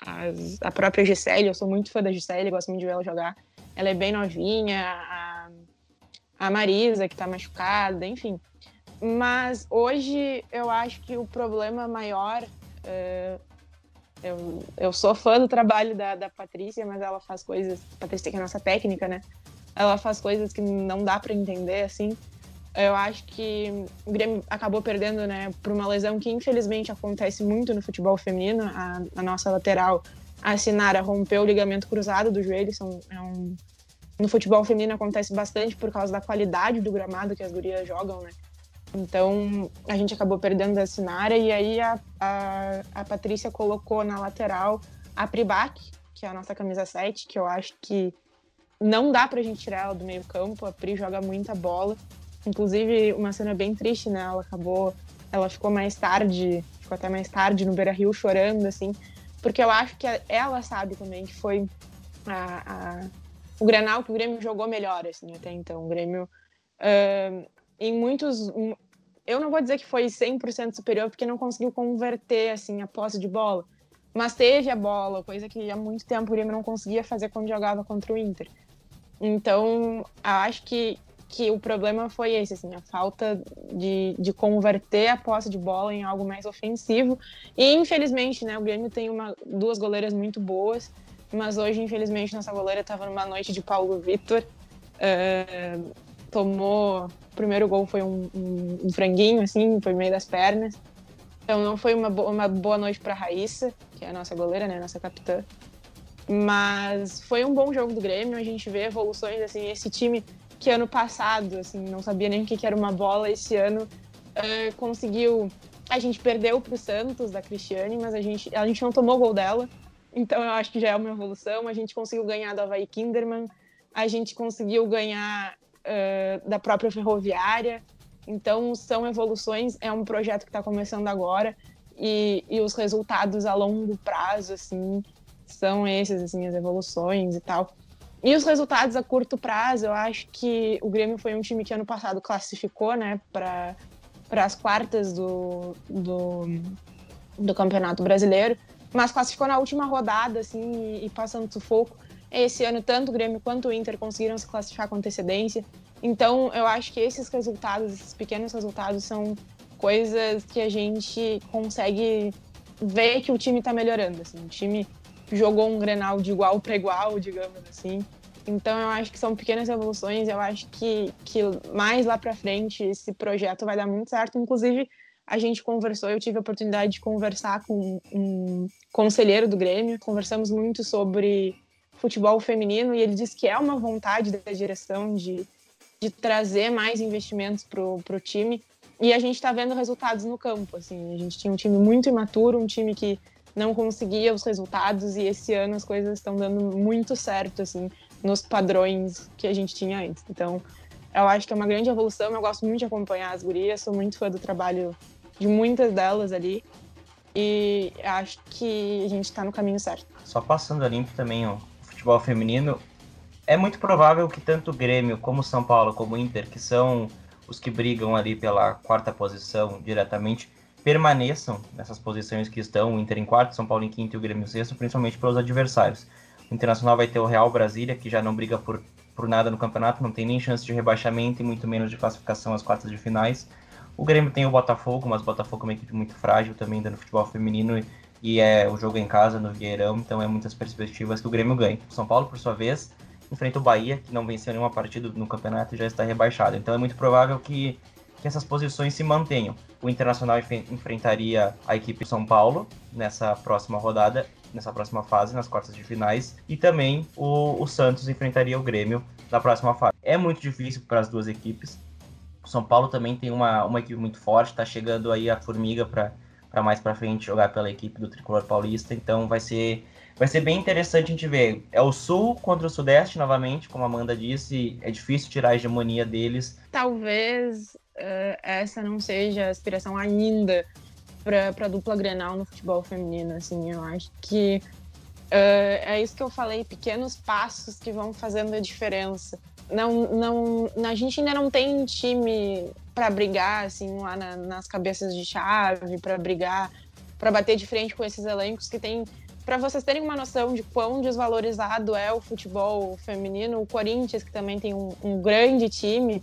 As, a própria Gisele, eu sou muito fã da Gisele, gosto muito de ver ela jogar. Ela é bem novinha, a, a Marisa, que tá machucada, enfim. Mas hoje eu acho que o problema maior. Uh, eu, eu sou fã do trabalho da, da Patrícia, mas ela faz coisas. Patrícia, que é a nossa técnica, né? Ela faz coisas que não dá para entender, assim. Eu acho que o Grêmio acabou perdendo, né, por uma lesão que infelizmente acontece muito no futebol feminino. A, a nossa lateral, a Sinara, rompeu o ligamento cruzado do joelho. São, é um, no futebol feminino acontece bastante por causa da qualidade do gramado que as gurias jogam, né? Então a gente acabou perdendo a Sinara e aí a, a, a Patrícia colocou na lateral a Pribac, que é a nossa camisa 7, que eu acho que não dá pra gente tirar ela do meio campo. A Pri joga muita bola Inclusive, uma cena bem triste, né? Ela acabou. Ela ficou mais tarde, ficou até mais tarde no Beira Rio chorando, assim, porque eu acho que ela sabe também que foi a, a, o Grenal que o Grêmio jogou melhor, assim, até então. O Grêmio, uh, em muitos. Eu não vou dizer que foi 100% superior, porque não conseguiu converter, assim, a posse de bola. Mas teve a bola, coisa que há muito tempo o Grêmio não conseguia fazer quando jogava contra o Inter. Então, acho que que o problema foi esse, assim, a falta de, de converter a posse de bola em algo mais ofensivo. E infelizmente, né, o Grêmio tem uma, duas goleiras muito boas, mas hoje, infelizmente, nossa goleira estava numa noite de Paulo Vitor. Uh, tomou. O primeiro gol foi um, um, um, franguinho, assim, foi meio das pernas. Então não foi uma, bo uma boa noite para Raíssa, que é a nossa goleira, né, nossa capitã. Mas foi um bom jogo do Grêmio, a gente vê evoluções, assim, esse time que ano passado, assim, não sabia nem o que, era uma bola, esse ano uh, conseguiu. A gente perdeu para o Santos, da Cristiane, mas a gente, a gente não tomou gol dela, então eu acho que já é uma evolução. A gente conseguiu ganhar do Havaí Kinderman, a gente conseguiu ganhar uh, da própria Ferroviária, então são evoluções, é um projeto que está começando agora, e, e os resultados a longo prazo, assim, são esses, assim, as evoluções e tal. E os resultados a curto prazo, eu acho que o Grêmio foi um time que ano passado classificou, né, para as quartas do, do, do Campeonato Brasileiro, mas classificou na última rodada, assim, e, e passando sufoco. Esse ano, tanto o Grêmio quanto o Inter conseguiram se classificar com antecedência. Então, eu acho que esses resultados, esses pequenos resultados, são coisas que a gente consegue ver que o time está melhorando. Assim. O time jogou um Grenal de igual para igual, digamos assim. Então eu acho que são pequenas evoluções, eu acho que, que mais lá para frente esse projeto vai dar muito certo. Inclusive, a gente conversou, eu tive a oportunidade de conversar com um conselheiro do Grêmio, conversamos muito sobre futebol feminino e ele disse que é uma vontade da direção de, de trazer mais investimentos para o time. E a gente está vendo resultados no campo. Assim, a gente tinha um time muito imaturo, um time que não conseguia os resultados e esse ano as coisas estão dando muito certo, assim, nos padrões que a gente tinha antes. Então, eu acho que é uma grande evolução. Eu gosto muito de acompanhar as gurias, sou muito fã do trabalho de muitas delas ali. E acho que a gente está no caminho certo. Só passando a limpo também o futebol feminino, é muito provável que tanto o Grêmio como São Paulo, como o Inter, que são os que brigam ali pela quarta posição diretamente, permaneçam nessas posições que estão, o Inter em quarto, São Paulo em quinto e o Grêmio em sexto, principalmente pelos adversários. O Internacional vai ter o Real Brasília, que já não briga por, por nada no campeonato, não tem nem chance de rebaixamento e muito menos de classificação às quartas de finais. O Grêmio tem o Botafogo, mas o Botafogo é uma equipe muito frágil também no futebol feminino e é o jogo em casa no Vieirão, então é muitas perspectivas que o Grêmio ganhe. O São Paulo, por sua vez, enfrenta o Bahia, que não venceu nenhuma partida no campeonato e já está rebaixado. Então é muito provável que, que essas posições se mantenham. O Internacional enfrentaria a equipe de São Paulo nessa próxima rodada, nessa próxima fase, nas quartas de finais, e também o, o Santos enfrentaria o Grêmio na próxima fase. É muito difícil para as duas equipes. O São Paulo também tem uma, uma equipe muito forte, está chegando aí a Formiga para mais para frente jogar pela equipe do Tricolor Paulista, então vai ser vai ser bem interessante a gente ver. É o Sul contra o Sudeste, novamente, como a Amanda disse, é difícil tirar a hegemonia deles. Talvez uh, essa não seja a aspiração ainda para dupla Grenal no futebol feminino, assim, eu acho que uh, é isso que eu falei, pequenos passos que vão fazendo a diferença. Não, não, a gente ainda não tem time para brigar, assim, lá na, nas cabeças de chave, para brigar, para bater de frente com esses elencos que tem para vocês terem uma noção de quão desvalorizado é o futebol feminino, o Corinthians, que também tem um, um grande time,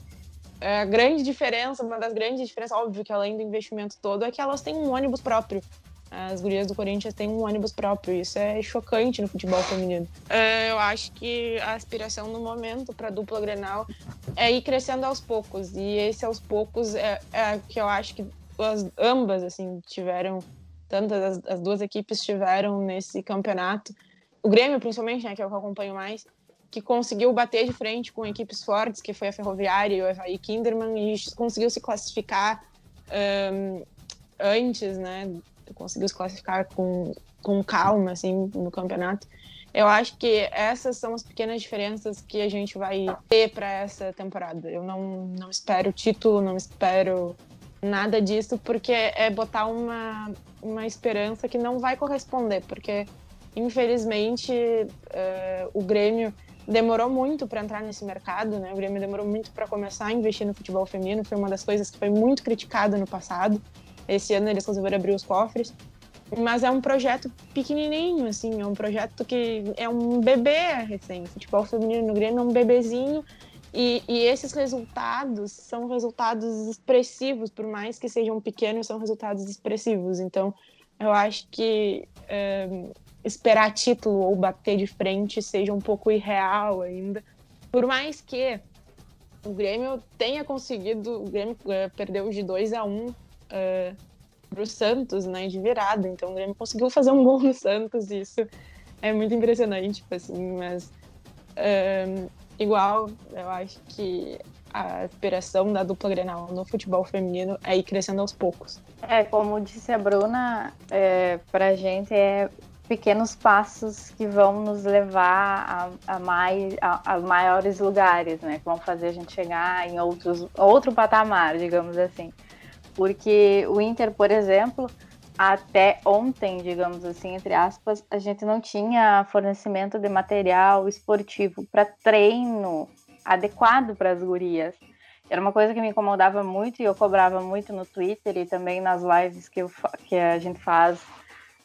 a grande diferença, uma das grandes diferenças, óbvio que além do investimento todo, é que elas têm um ônibus próprio. As gurias do Corinthians têm um ônibus próprio, isso é chocante no futebol feminino. É, eu acho que a aspiração no momento para a dupla Grenal é ir crescendo aos poucos, e esse aos poucos é, é que eu acho que as, ambas assim tiveram tantas as, as, duas equipes tiveram nesse campeonato. O Grêmio, principalmente, né, que é o que eu acompanho mais, que conseguiu bater de frente com equipes fortes, que foi a Ferroviária e o Evaí Kinderman, e conseguiu se classificar um, antes, né? Conseguiu se classificar com, com calma, assim, no campeonato. Eu acho que essas são as pequenas diferenças que a gente vai ter para essa temporada. Eu não, não espero título, não espero nada disso, porque é botar uma, uma esperança que não vai corresponder, porque infelizmente uh, o Grêmio demorou muito para entrar nesse mercado, né? O Grêmio demorou muito para começar a investir no futebol feminino, foi uma das coisas que foi muito criticada no passado. Esse ano eles resolveram abrir os cofres, mas é um projeto pequenininho, assim, é um projeto que é um bebê recém. Futebol feminino no Grêmio é um bebezinho e, e, esses resultados são resultados expressivos, por mais que sejam pequenos, são resultados expressivos. Então, eu acho que é, esperar título ou bater de frente seja um pouco irreal ainda. Por mais que o Grêmio tenha conseguido, o Grêmio é, perdeu de 2 a 1 um, é, para o Santos, né, de virada. Então, o Grêmio conseguiu fazer um gol no *laughs* Santos, isso é muito impressionante, tipo assim, mas é, igual, eu acho que a aspiração da dupla Grenal no futebol feminino é ir crescendo aos poucos. É, como disse a Bruna, é, pra gente é pequenos passos que vão nos levar a, a, mais, a, a, maiores lugares, né? Que vão fazer a gente chegar em outros, outro patamar, digamos assim. Porque o Inter, por exemplo, até ontem, digamos assim, entre aspas, a gente não tinha fornecimento de material esportivo para treino adequado para as gurias. Era uma coisa que me incomodava muito e eu cobrava muito no Twitter e também nas lives que, eu, que a gente faz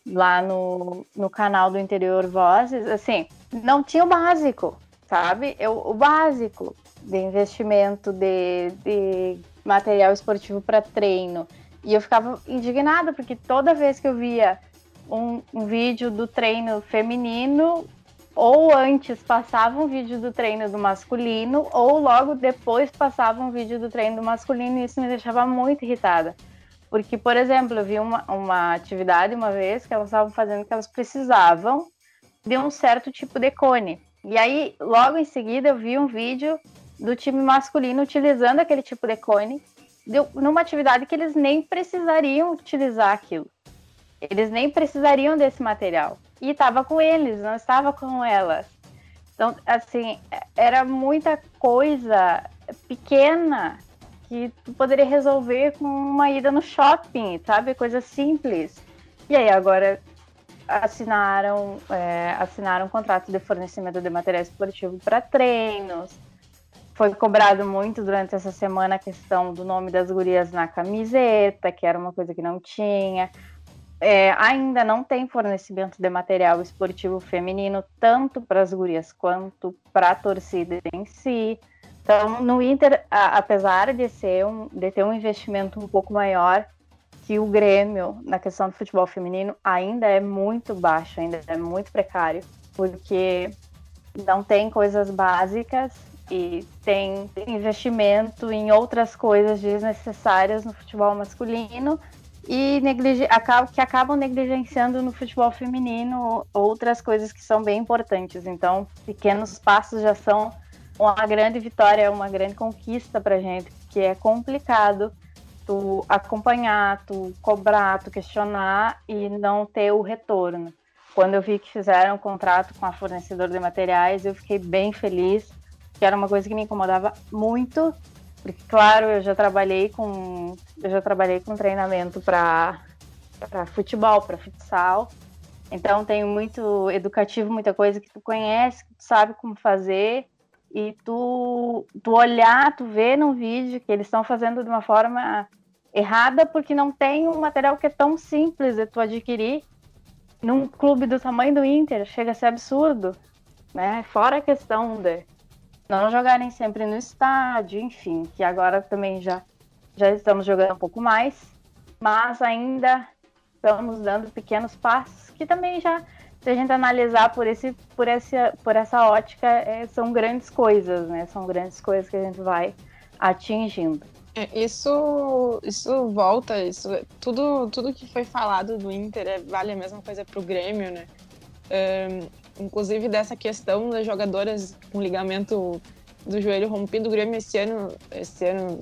lá no, no canal do Interior Vozes. Assim, não tinha o básico, sabe? Eu, o básico de investimento, de, de material esportivo para treino e eu ficava indignada, porque toda vez que eu via um, um vídeo do treino feminino, ou antes passava um vídeo do treino do masculino, ou logo depois passava um vídeo do treino do masculino, e isso me deixava muito irritada. Porque, por exemplo, eu vi uma, uma atividade uma vez que elas estavam fazendo que elas precisavam de um certo tipo de cone. E aí, logo em seguida, eu vi um vídeo do time masculino utilizando aquele tipo de cone numa atividade que eles nem precisariam utilizar aquilo. Eles nem precisariam desse material. E estava com eles, não estava com elas. Então, assim, era muita coisa pequena que tu poderia resolver com uma ida no shopping, sabe? Coisa simples. E aí agora assinaram, é, assinaram um contrato de fornecimento de material esportivo para treinos, foi cobrado muito durante essa semana a questão do nome das gurias na camiseta, que era uma coisa que não tinha. É, ainda não tem fornecimento de material esportivo feminino, tanto para as gurias quanto para a torcida em si. Então, no Inter, a, apesar de, ser um, de ter um investimento um pouco maior que o Grêmio na questão do futebol feminino, ainda é muito baixo, ainda é muito precário, porque não tem coisas básicas e tem investimento em outras coisas desnecessárias no futebol masculino e que acabam negligenciando no futebol feminino outras coisas que são bem importantes. Então, pequenos passos já são uma grande vitória, uma grande conquista para gente, que é complicado tu acompanhar, tu cobrar, tu questionar e não ter o retorno. Quando eu vi que fizeram um contrato com a fornecedora de materiais, eu fiquei bem feliz, que era uma coisa que me incomodava muito, porque claro, eu já trabalhei com eu já trabalhei com treinamento para para futebol, para futsal. Então tem muito educativo, muita coisa que tu conhece, que tu sabe como fazer e tu tu olhar, tu ver no vídeo que eles estão fazendo de uma forma errada porque não tem um material que é tão simples de tu adquirir num clube do tamanho do Inter, chega a ser absurdo, né? Fora a questão de não jogarem sempre no estádio, enfim, que agora também já, já estamos jogando um pouco mais, mas ainda estamos dando pequenos passos que também já, se a gente analisar por, esse, por, esse, por essa ótica, é, são grandes coisas, né? São grandes coisas que a gente vai atingindo. É, isso, isso volta, isso, tudo, tudo que foi falado do Inter é, vale a mesma coisa para o Grêmio, né? Inclusive dessa questão das jogadoras com ligamento do joelho rompido, o Grêmio esse ano, esse ano,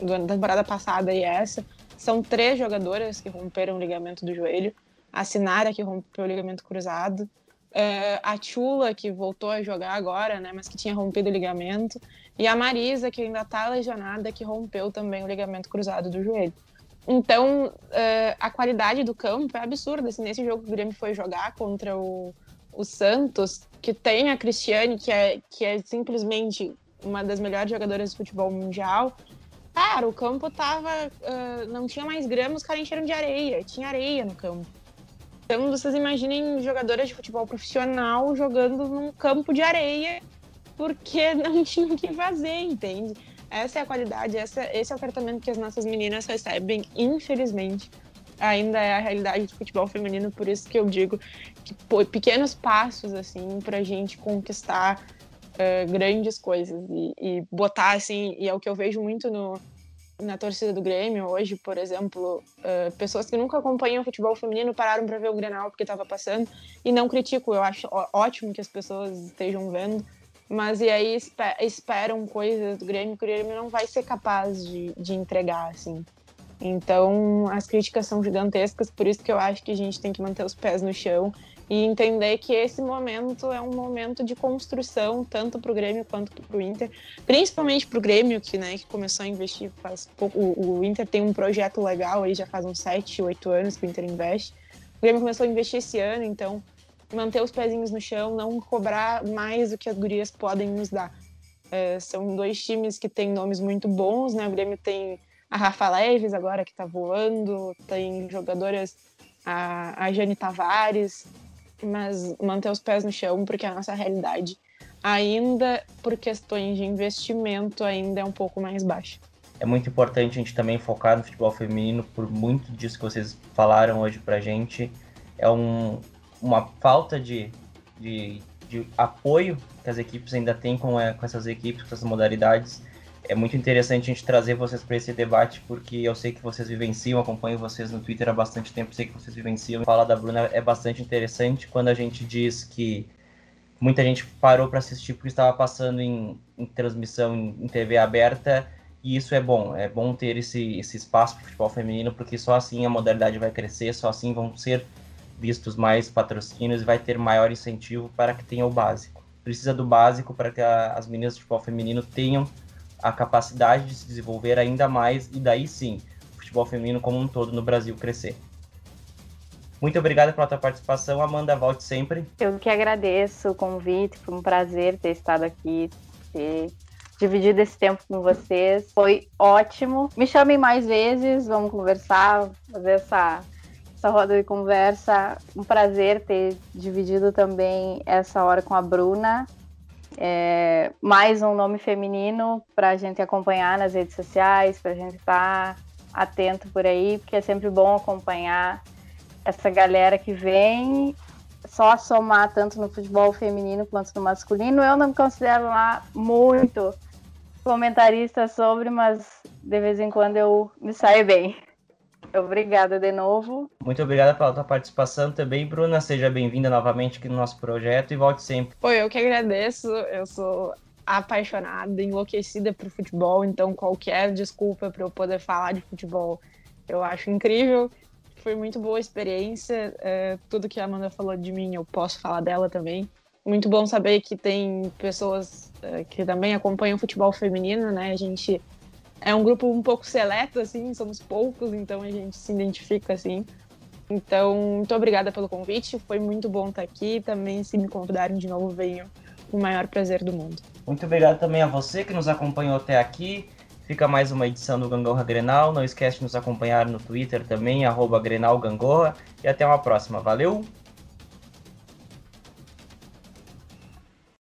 da temporada passada e essa, são três jogadoras que romperam o ligamento do joelho. A Sinara, que rompeu o ligamento cruzado. Uh, a Chula, que voltou a jogar agora, né, mas que tinha rompido o ligamento. E a Marisa, que ainda está lesionada, que rompeu também o ligamento cruzado do joelho. Então, uh, a qualidade do campo é absurda. Assim, nesse jogo que o Grêmio foi jogar contra o, o Santos, que tem a Cristiane, que é, que é simplesmente uma das melhores jogadoras de futebol mundial, cara, o campo tava. Uh, não tinha mais grama, os caras encheram de areia, tinha areia no campo. Então vocês imaginem jogadoras de futebol profissional jogando num campo de areia porque *laughs* não tinham o que fazer, entende? Essa é a qualidade, essa, esse é o tratamento que as nossas meninas recebem, infelizmente ainda é a realidade do futebol feminino, por isso que eu digo que pô, pequenos passos assim para a gente conquistar uh, grandes coisas e, e, botar assim e é o que eu vejo muito no na torcida do Grêmio hoje, por exemplo, uh, pessoas que nunca acompanham futebol feminino pararam para ver o Grenal porque estava passando e não critico, eu acho ótimo que as pessoas estejam vendo, mas e aí esperam coisas do Grêmio que o Grêmio não vai ser capaz de, de entregar, assim. Então, as críticas são gigantescas, por isso que eu acho que a gente tem que manter os pés no chão e entender que esse momento é um momento de construção, tanto para o Grêmio quanto para o Inter, principalmente para o Grêmio, que, né, que começou a investir faz pouco. O, o, Inter tem um projeto legal aí, já faz uns 7, 8 anos que o Inter investe. O Grêmio começou a investir esse ano, então manter os pezinhos no chão, não cobrar mais do que as gurias podem nos dar. É, são dois times que têm nomes muito bons, né? O Grêmio tem a Rafa Leves agora que tá voando, tem jogadoras, a, a Jane Tavares, mas manter os pés no chão, porque a nossa realidade ainda, por questões de investimento, ainda é um pouco mais baixa. É muito importante a gente também focar no futebol feminino, por muito disso que vocês falaram hoje pra gente. É um, uma falta de, de, de apoio que as equipes ainda têm com, é, com essas equipes, com essas modalidades é muito interessante a gente trazer vocês para esse debate, porque eu sei que vocês vivenciam, acompanho vocês no Twitter há bastante tempo, sei que vocês vivenciam. Fala da Bruna é bastante interessante quando a gente diz que muita gente parou para assistir porque estava passando em, em transmissão em, em, TV aberta, e isso é bom, é bom ter esse, esse espaço para futebol feminino, porque só assim a modalidade vai crescer, só assim vão ser vistos mais patrocínios e vai ter maior incentivo para que tenha o básico. Precisa do básico para que a, as meninas de futebol feminino tenham a capacidade de se desenvolver ainda mais e daí sim o futebol feminino como um todo no Brasil crescer. Muito obrigada pela tua participação, Amanda. Volte sempre. Eu que agradeço o convite, foi um prazer ter estado aqui, ter dividido esse tempo com vocês. Foi ótimo. Me chamem mais vezes, vamos conversar, fazer essa, essa roda de conversa. Um prazer ter dividido também essa hora com a Bruna. É, mais um nome feminino para a gente acompanhar nas redes sociais, para a gente estar tá atento por aí, porque é sempre bom acompanhar essa galera que vem só somar tanto no futebol feminino quanto no masculino. Eu não me considero lá muito comentarista sobre, mas de vez em quando eu me saio bem. Obrigada de novo. Muito obrigada pela tua participação também, Bruna. Seja bem-vinda novamente aqui no nosso projeto e volte sempre. Pô, eu que agradeço. Eu sou apaixonada, enlouquecida por futebol, então qualquer desculpa para eu poder falar de futebol eu acho incrível. Foi muito boa a experiência. É, tudo que a Amanda falou de mim, eu posso falar dela também. Muito bom saber que tem pessoas é, que também acompanham o futebol feminino, né? A gente é um grupo um pouco seleto, assim, somos poucos, então a gente se identifica assim. Então, muito obrigada pelo convite, foi muito bom estar aqui. Também, se me convidarem de novo, venho com o maior prazer do mundo. Muito obrigado também a você que nos acompanhou até aqui. Fica mais uma edição do Gangorra Grenal. Não esquece de nos acompanhar no Twitter também, arroba Grenal Gangorra. E até uma próxima. Valeu!